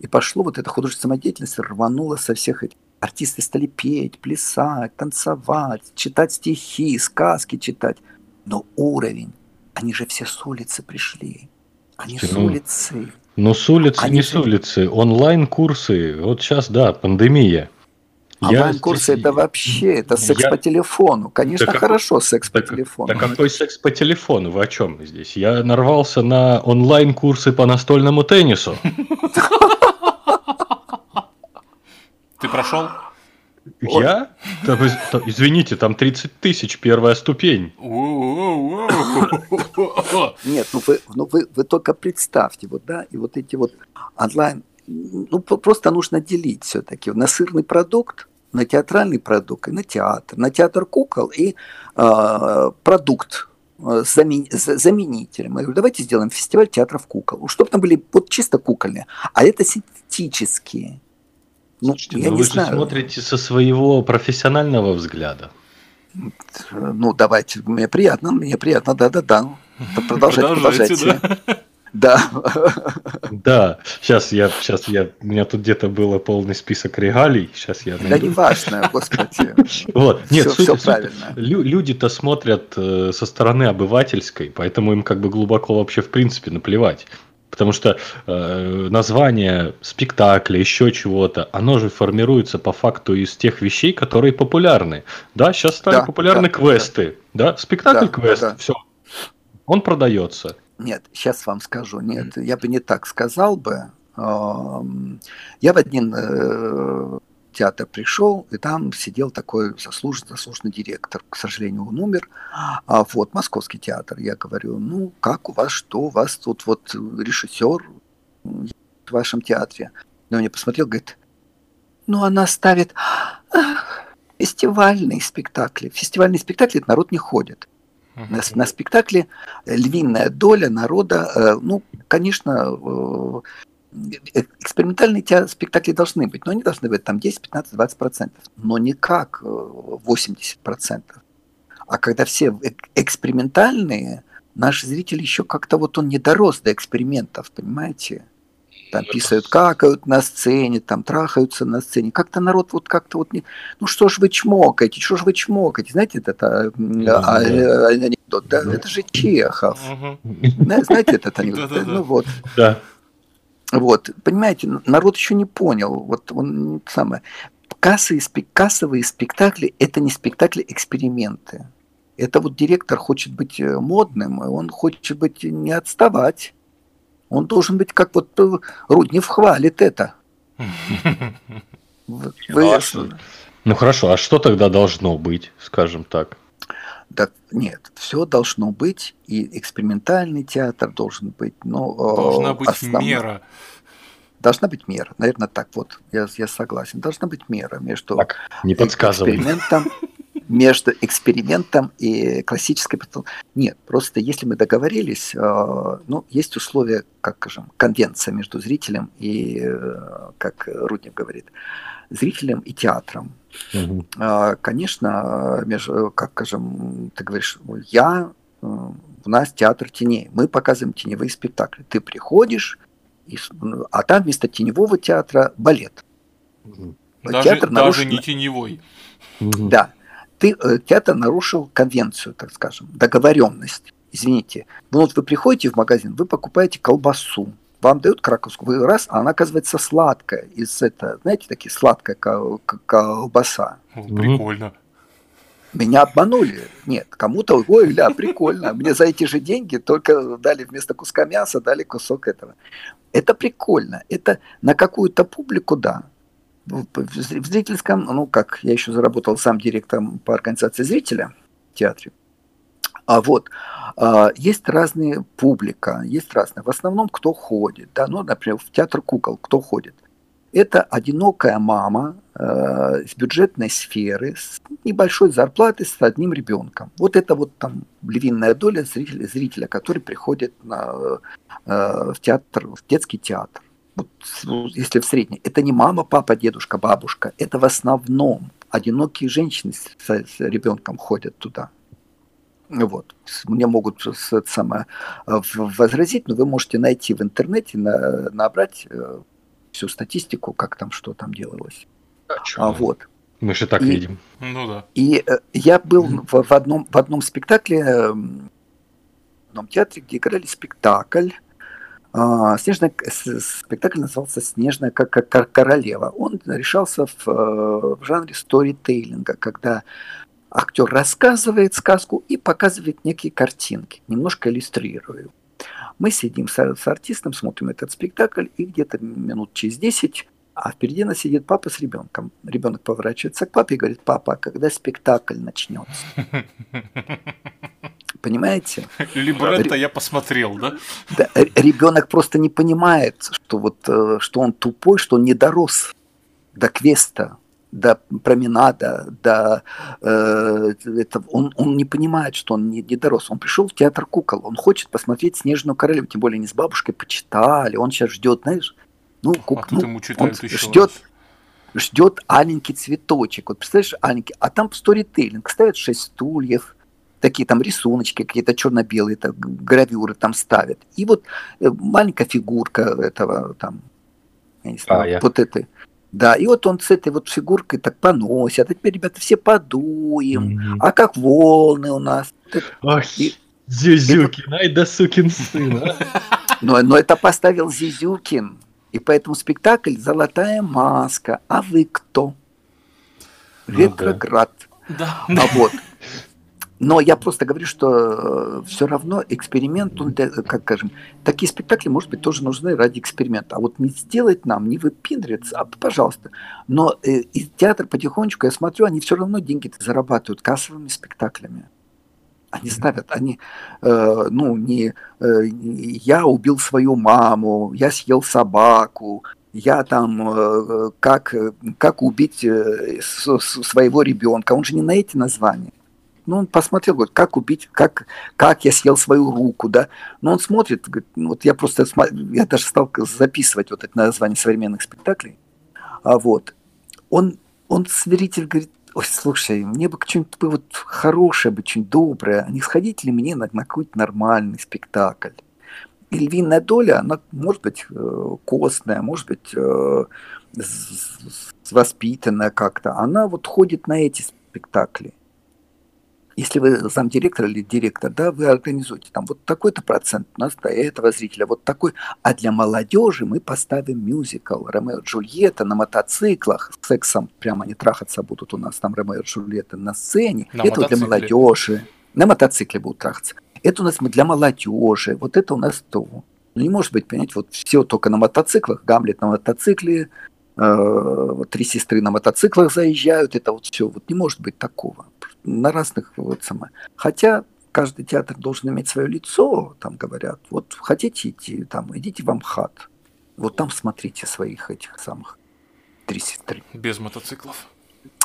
и пошло вот эта художественная самодеятельность, рванула со всех этих Артисты стали петь, плясать, танцевать, читать стихи, сказки читать. Но уровень, они же все с улицы пришли. Они ну, с улицы. Ну, с улицы, они не же... с улицы. Онлайн-курсы. Вот сейчас, да, пандемия. Онлайн-курсы это вообще, это секс я... по телефону. Конечно, так, хорошо секс так, по телефону. Да какой секс по телефону? Вы о чем здесь? Я нарвался на онлайн-курсы по настольному теннису. Ты прошел? Я? Там, извините, там 30 тысяч, первая ступень. Нет, ну вы, ну вы, вы только представьте, вот, да, и вот эти вот онлайн, ну просто нужно делить все-таки на сырный продукт, на театральный продукт, и на театр, на театр кукол и э, продукт замен, заменителем. Я говорю, давайте сделаем фестиваль театров кукол, чтобы там были вот чисто кукольные, а это синтетические. Ну, Слушайте, я ну не вы знаю. же смотрите со своего профессионального взгляда. Ну, давайте, мне приятно, мне приятно, да-да-да. Продолжайте, продолжайте. Да. Да, сейчас я, сейчас я, у меня тут где-то было полный список регалий, сейчас я найду. Да не важно, господи. Вот, нет, все, суть, все правильно. люди-то смотрят э, со стороны обывательской, поэтому им как бы глубоко вообще в принципе наплевать. Потому что э, название спектакля, еще чего-то, оно же формируется по факту из тех вещей, которые популярны. Да, сейчас стали да, популярны да, квесты. Да, да? спектакль да, квест, да. все. Он продается. Нет, сейчас вам скажу. Нет, я бы не так сказал бы. Я в один э, театр пришел, и там сидел такой заслуженный, заслуженный директор. К сожалению, он умер. А вот Московский театр. Я говорю, ну, как у вас, что у вас тут вот режиссер в вашем театре? Но он мне посмотрел, говорит, ну, она ставит фестивальные спектакли. Фестивальные спектакли это народ не ходит. На, на спектакле львиная доля народа, э, ну, конечно, э, экспериментальные те спектакли должны быть, но они должны быть там 10, 15, 20 процентов, но не как 80 э, процентов. А когда все экспериментальные, наш зритель еще как-то вот он не дорос до экспериментов, понимаете? там писают, какают на сцене, там трахаются на сцене. Как-то народ вот как-то вот не... Ну что ж вы чмокаете, что ж вы чмокаете? Знаете, это а, а, анекдот, да? Это же Чехов. Знаете этот анекдот? Ну вот. Да. Вот, понимаете, народ еще не понял. Вот он самое. Кассовые, кассовые спектакли – это не спектакли-эксперименты. Это вот директор хочет быть э, модным, он хочет быть не отставать. Он должен быть как вот э, Руднев хвалит это. Вы... Ну, а ну хорошо, а что тогда должно быть, скажем так? Да, нет, все должно быть, и экспериментальный театр должен быть, но... Э, Должна быть основной... мера. Должна быть мера, наверное, так вот, я, я согласен. Должна быть мера между так, не экспериментом между экспериментом и классической... Нет, просто если мы договорились, э, ну, есть условия, как скажем, конвенция между зрителем и, э, как Руднев говорит, зрителем и театром. Угу. Конечно, между, как скажем, ты говоришь, я, э, у нас театр теней, мы показываем теневые спектакли. Ты приходишь, и, а там вместо теневого театра балет. Угу. Даже, театр нарушен... даже не теневой. Да ты, э, театр нарушил конвенцию, так скажем, договоренность. Извините, ну вот вы приходите в магазин, вы покупаете колбасу, вам дают краковскую, вы раз, а она оказывается сладкая, из это, знаете, такие сладкая колбаса. Прикольно. Меня обманули. Нет, кому-то, ой, ля, прикольно. Мне за эти же деньги только дали вместо куска мяса, дали кусок этого. Это прикольно. Это на какую-то публику, да в зрительском, ну как, я еще заработал сам директором по организации зрителя в театре. А вот а, есть разные публика, есть разные. В основном кто ходит, да, ну, например, в театр кукол кто ходит. Это одинокая мама э, с бюджетной сферы, с небольшой зарплатой, с одним ребенком. Вот это вот там львиная доля зрителя, зрителя который приходит на, э, в театр, в детский театр вот, если в среднем, это не мама, папа, дедушка, бабушка, это в основном одинокие женщины с, с ребенком ходят туда. Вот. Мне могут самое, э, возразить, но вы можете найти в интернете, на, набрать э, всю статистику, как там, что там делалось. А, а вот. Мы же так и, видим. Ну да. И э, я был в, в, одном, в одном спектакле, в одном театре, где играли спектакль а, Снежная, спектакль назывался «Снежная королева». Он решался в, э, в жанре сторитейлинга, когда актер рассказывает сказку и показывает некие картинки, немножко иллюстрируя. Мы сидим с, с артистом, смотрим этот спектакль, и где-то минут через 10 а впереди нас сидит папа с ребенком. Ребенок поворачивается к папе и говорит, папа, а когда спектакль начнется? Понимаете? Либретто я посмотрел, да? да? Ребенок просто не понимает, что вот э, что он тупой, что он не дорос до квеста, до променада, до э, это, он, он не понимает, что он не, не дорос. Он пришел в театр кукол, он хочет посмотреть Снежную королеву, тем более не с бабушкой почитали, он сейчас ждет, знаешь, ну, кук, а ну ему он ждет, ждет аленький цветочек. Вот представляешь, аленький, а там сторителлинг, ставят шесть стульев, такие там рисуночки, какие-то черно-белые так, гравюры там ставят. И вот э, маленькая фигурка этого там, я не знаю, а, я... вот этой. Да, и вот он с этой вот фигуркой так поносит. А теперь, ребята, все подуем. Mm-hmm. А как волны у нас. Ой, и... Зюзюкин, ай да сукин сын. А. Но, но это поставил Зизюкин. И поэтому спектакль «Золотая маска». А вы кто? Ну, Ретроград. Да. А вот. Но я просто говорю, что э, все равно эксперимент, он, как скажем, такие спектакли, может быть, тоже нужны ради эксперимента. А вот не сделать нам, не выпендриться, а пожалуйста. Но э, и театр потихонечку, я смотрю, они все равно деньги зарабатывают кассовыми спектаклями. Они ставят, они, э, ну, не э, я убил свою маму, я съел собаку, я там, э, как, как убить своего ребенка. Он же не на эти названия. Ну, он посмотрел, говорит, как убить, как, как я съел свою руку, да. Но он смотрит, говорит, ну, вот я просто, я даже стал записывать вот это название современных спектаклей. А вот, он, он зритель говорит, ой, слушай, мне бы что-нибудь бы вот хорошее бы, что-нибудь доброе, а не сходить ли мне на, на какой-то нормальный спектакль? И львиная доля, она может быть э, костная, может быть э, воспитанная как-то, она вот ходит на эти спектакли если вы замдиректор или директор, да, вы организуете там вот такой-то процент у нас до этого зрителя, вот такой. А для молодежи мы поставим мюзикл Ромео и Джульетта на мотоциклах. С сексом прямо не трахаться будут у нас там Ромео и Джульетта на сцене. На это мотоцикле. для молодежи. На мотоцикле будут трахаться. Это у нас мы для молодежи. Вот это у нас то. Ну, не может быть, понимаете, вот все только на мотоциклах, Гамлет на мотоцикле, э, три сестры на мотоциклах заезжают, это вот все. Вот не может быть такого на разных вот самое. Хотя каждый театр должен иметь свое лицо, там говорят, вот хотите идти, там, идите в Амхат, вот там смотрите своих этих самых три сестры. Без мотоциклов?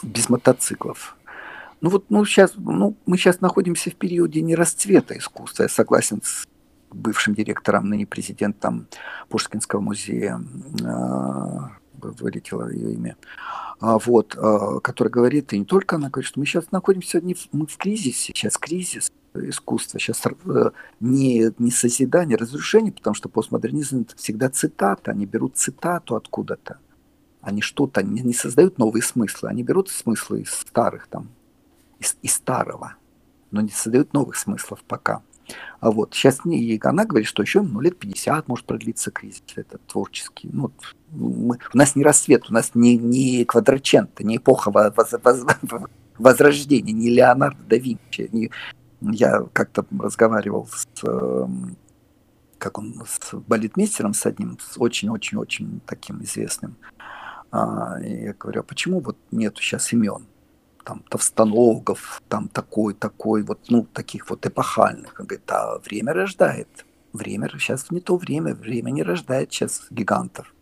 Без мотоциклов. Ну вот, ну сейчас, ну мы сейчас находимся в периоде не расцвета искусства, я согласен с бывшим директором, ныне президентом Пушкинского музея, э, вылетело ее имя, а, вот, а, который говорит, и не только она говорит, что мы сейчас находимся не в, мы в кризисе, сейчас кризис искусства, сейчас э, не, не созидание, а разрушение, потому что постмодернизм это всегда цитата, они берут цитату откуда-то, они что-то, не, не создают новые смыслы, они берут смыслы из старых там, из, из старого, но не создают новых смыслов пока. А вот сейчас и она говорит, что еще ну, лет 50 может продлиться кризис этот творческий. Ну, мы, у нас не рассвет, у нас не, не квадрачента, не эпоха воз, воз, возрождения, не Леонардо да Винчи. Не, я как-то разговаривал с, эм, как он, с балетмейстером, с одним, с очень-очень-очень таким известным. А, я говорю, а почему вот нету сейчас имен? Там Товстоногов, там такой, такой, вот, ну, таких вот эпохальных. Он говорит, а время рождает. Время, сейчас не то время, время не рождает сейчас гигантов.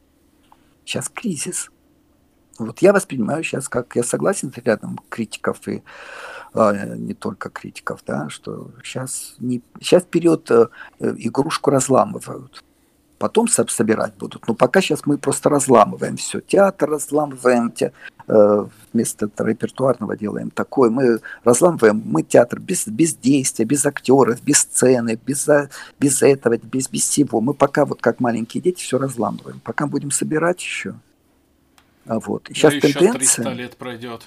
Сейчас кризис. Вот я воспринимаю сейчас, как я согласен с рядом критиков и а, не только критиков, да, что сейчас, не, сейчас период э, игрушку разламывают потом собирать будут. Но пока сейчас мы просто разламываем все. Театр разламываем, те, э, вместо репертуарного делаем такое. Мы разламываем, мы театр без, без действия, без актеров, без сцены, без, без этого, без, без всего. Мы пока вот как маленькие дети все разламываем. Пока будем собирать еще. А вот. Сейчас да тенденция... еще 300 лет пройдет.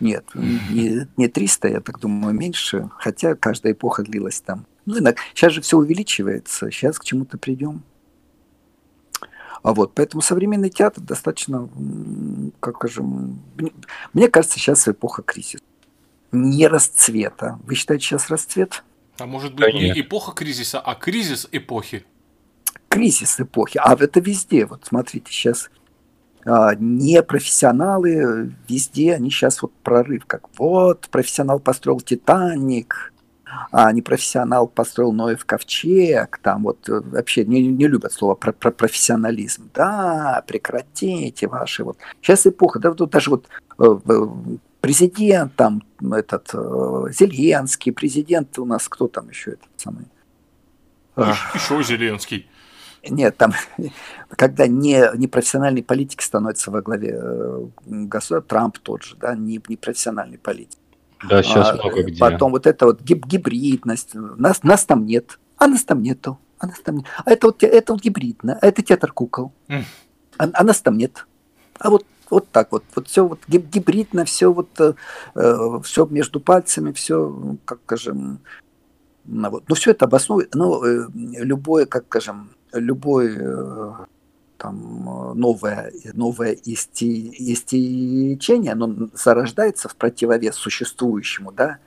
Нет, не, не 300, я так думаю, меньше. Хотя каждая эпоха длилась там ну, сейчас же все увеличивается, сейчас к чему-то придем. А вот, поэтому современный театр достаточно, как скажем, мне кажется, сейчас эпоха кризиса. Не расцвета. Вы считаете сейчас расцвет? А может быть не эпоха кризиса, а кризис эпохи? Кризис эпохи. А это везде. Вот смотрите, сейчас а, не профессионалы везде, они сейчас вот прорыв, как вот профессионал построил Титаник, а непрофессионал построил Ноев ковчег, там вот э, вообще не, не любят слово про, про профессионализм. Да, прекратите ваши вот. Сейчас эпоха, да, тут даже вот э, э, президент там этот Зеленский, президент у нас кто там еще этот самый? Еще Зеленский. Нет, там, когда не, не профессиональный политик становится во главе государства, Трамп тот же, да, не, не профессиональный политик. Да, сейчас а, много где. Потом вот это вот гиб гибридность. Нас, нас там нет, а нас там нету. А нас там нет. А это вот, это вот гибридно, а это театр кукол. Mm. А, а нас там нет. А вот вот так вот, вот все вот гибридно, все вот, э, э все между пальцами, все, ну, как скажем, ну, вот. но все это обосновывает, ну, э, любое, как скажем, любой э, там э, новое, новое истечение, оно зарождается в противовес существующему, да,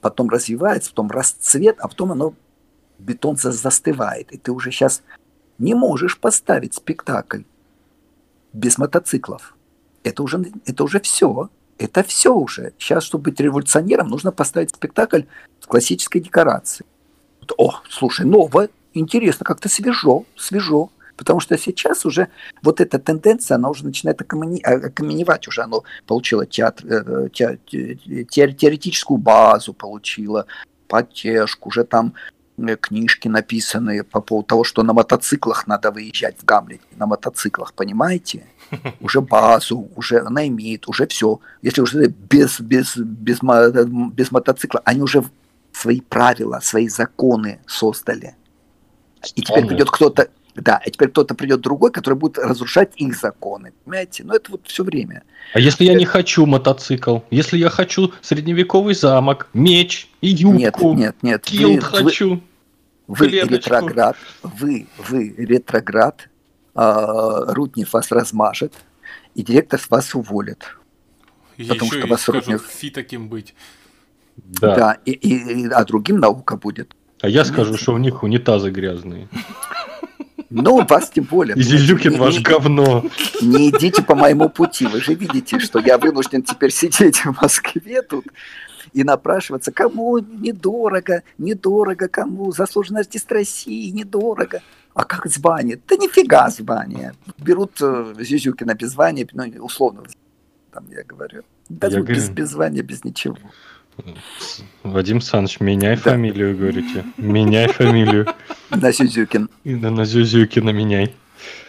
потом развивается, потом расцвет, а потом оно, бетон застывает. И ты уже сейчас не можешь поставить спектакль без мотоциклов. Это уже, это уже все. Это все уже. Сейчас, чтобы быть революционером, нужно поставить спектакль с классической декорацией. О, слушай, новое, интересно, как-то свежо, свежо. Потому что сейчас уже вот эта тенденция, она уже начинает окаменевать, уже оно получило театр, э, те, те, теоретическую базу, получило поддержку, уже там э, книжки написаны по поводу того, что на мотоциклах надо выезжать в Гамлете, на мотоциклах, понимаете? Уже базу, уже она имеет, уже все. Если уже без, без, без, без мотоцикла, они уже свои правила, свои законы создали. И теперь придет кто-то, да, и теперь кто-то придет другой, который будет разрушать их законы. Понимаете? Но это вот все время. А если я не хочу мотоцикл? Если я хочу средневековый замок, меч и юбку? Нет, нет, нет. Килд хочу. Вы, вы ретроград, вы, вы ретроград, э, Руднев вас размажет, и директор вас уволит. И потому что вас Руднев... фи таким быть. Да, да и, и, а другим наука будет. А я скажу, что у них унитазы грязные. Ну, вас тем более. И Зизюкин ваш говно. Не идите по моему пути. Вы же видите, что я вынужден теперь сидеть в Москве тут и напрашиваться, кому недорого, недорого, кому заслуженный артист России, недорого. А как звание? Да нифига звание. Берут э, Зизюкина без звания, ну, условно, там я говорю. Я без, без звания, без ничего. Вадим Саныч, меняй да. фамилию, говорите. Меняй фамилию. На Зюзюкин. Да, на Зюзюкина меняй.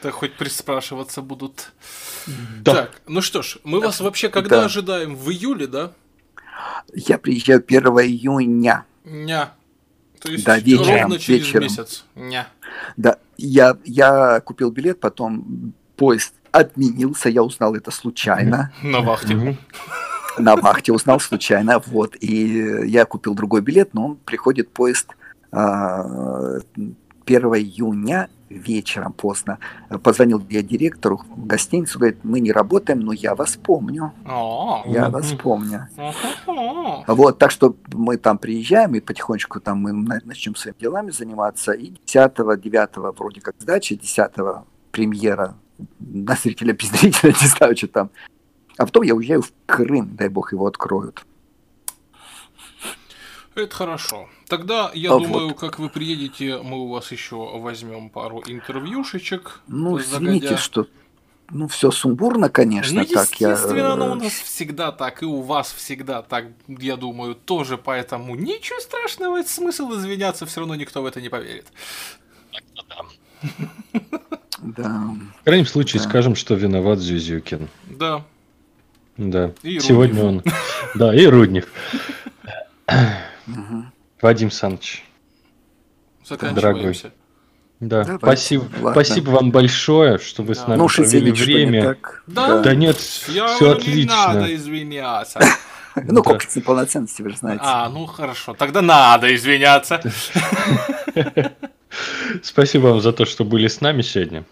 Да хоть приспрашиваться будут. Да. Так, ну что ж, мы вас вообще когда да. ожидаем? В июле, да? Я приезжаю 1 июня. Ня. То есть да, вечером, ровно через вечером. месяц. Ня. Да, я, я купил билет, потом поезд отменился, я узнал это случайно. На вахте на вахте узнал случайно, вот, и я купил другой билет, но он приходит поезд 1 а, июня вечером поздно. Позвонил я директору гостиницу, говорит, мы не работаем, но я вас помню. Я вас помню. Вот, так что мы там приезжаем, и потихонечку там мы начнем своими делами заниматься. И 10-9 вроде как сдача, 10 премьера на зрителя без зрителя, не знаю, что там. А потом я уезжаю в Крым, дай бог его откроют. Это хорошо. Тогда, я а думаю, вот. как вы приедете, мы у вас еще возьмем пару интервьюшечек. Ну, извините, что ну, все сумбурно, конечно, ну, так я. Естественно, оно у нас всегда так, и у вас всегда так, я думаю, тоже, поэтому ничего страшного, это смысл извиняться, все равно никто в это не поверит. Да. В крайнем случае да. скажем, что виноват Зюзюкин. Да. Да. И Сегодня он. Да, и Руднев. Вадим Саныч. Дорогой. Да, Давайте. спасибо, Ладно. спасибо вам большое, что вы да. с нами ну, провели время. Да, да нет, я все отлично. Не надо извиняться. Ну, комплекс неполноценности, вы же знаете. А, ну хорошо, тогда надо извиняться. Спасибо вам за то, что были с нами сегодня.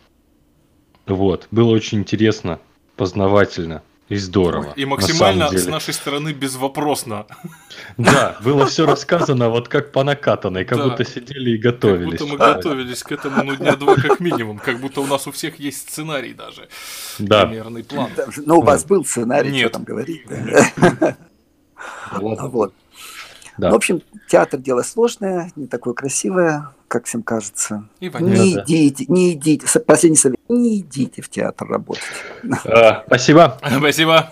Вот, было очень интересно, познавательно. И здорово. И максимально с нашей стороны безвопросно. Да, было все рассказано вот как по накатанной, как да. будто сидели и готовились. Как будто мы готовились к этому ну дня два как минимум, как будто у нас у всех есть сценарий даже. Да. Примерный план. Ну, у вас был сценарий, Нет. что там говорить. Вот. Да. В общем, театр дело сложное, не такое красивое, как всем кажется. И не да. идите, не идите. Последний совет. Не идите в театр работать. А, спасибо. Спасибо.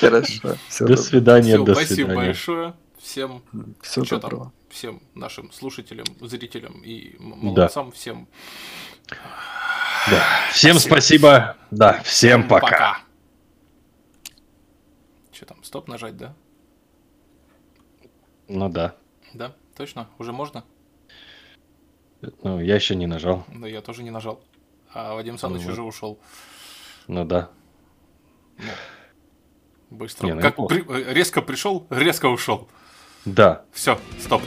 Хорошо. До свидания. До Спасибо большое. Всем Всего доброго. Всем нашим слушателям, зрителям и молодцам, всем. Да. Всем спасибо. Да, всем пока. пока. Что там, стоп нажать, да? Ну да. Да, точно? Уже можно? Ну, я еще не нажал. Да, я тоже не нажал. А Вадим Саныч ну, уже ушел. Ну да. Ну, быстро. Не, ну, как при... резко пришел, резко ушел. Да. Все, стоп.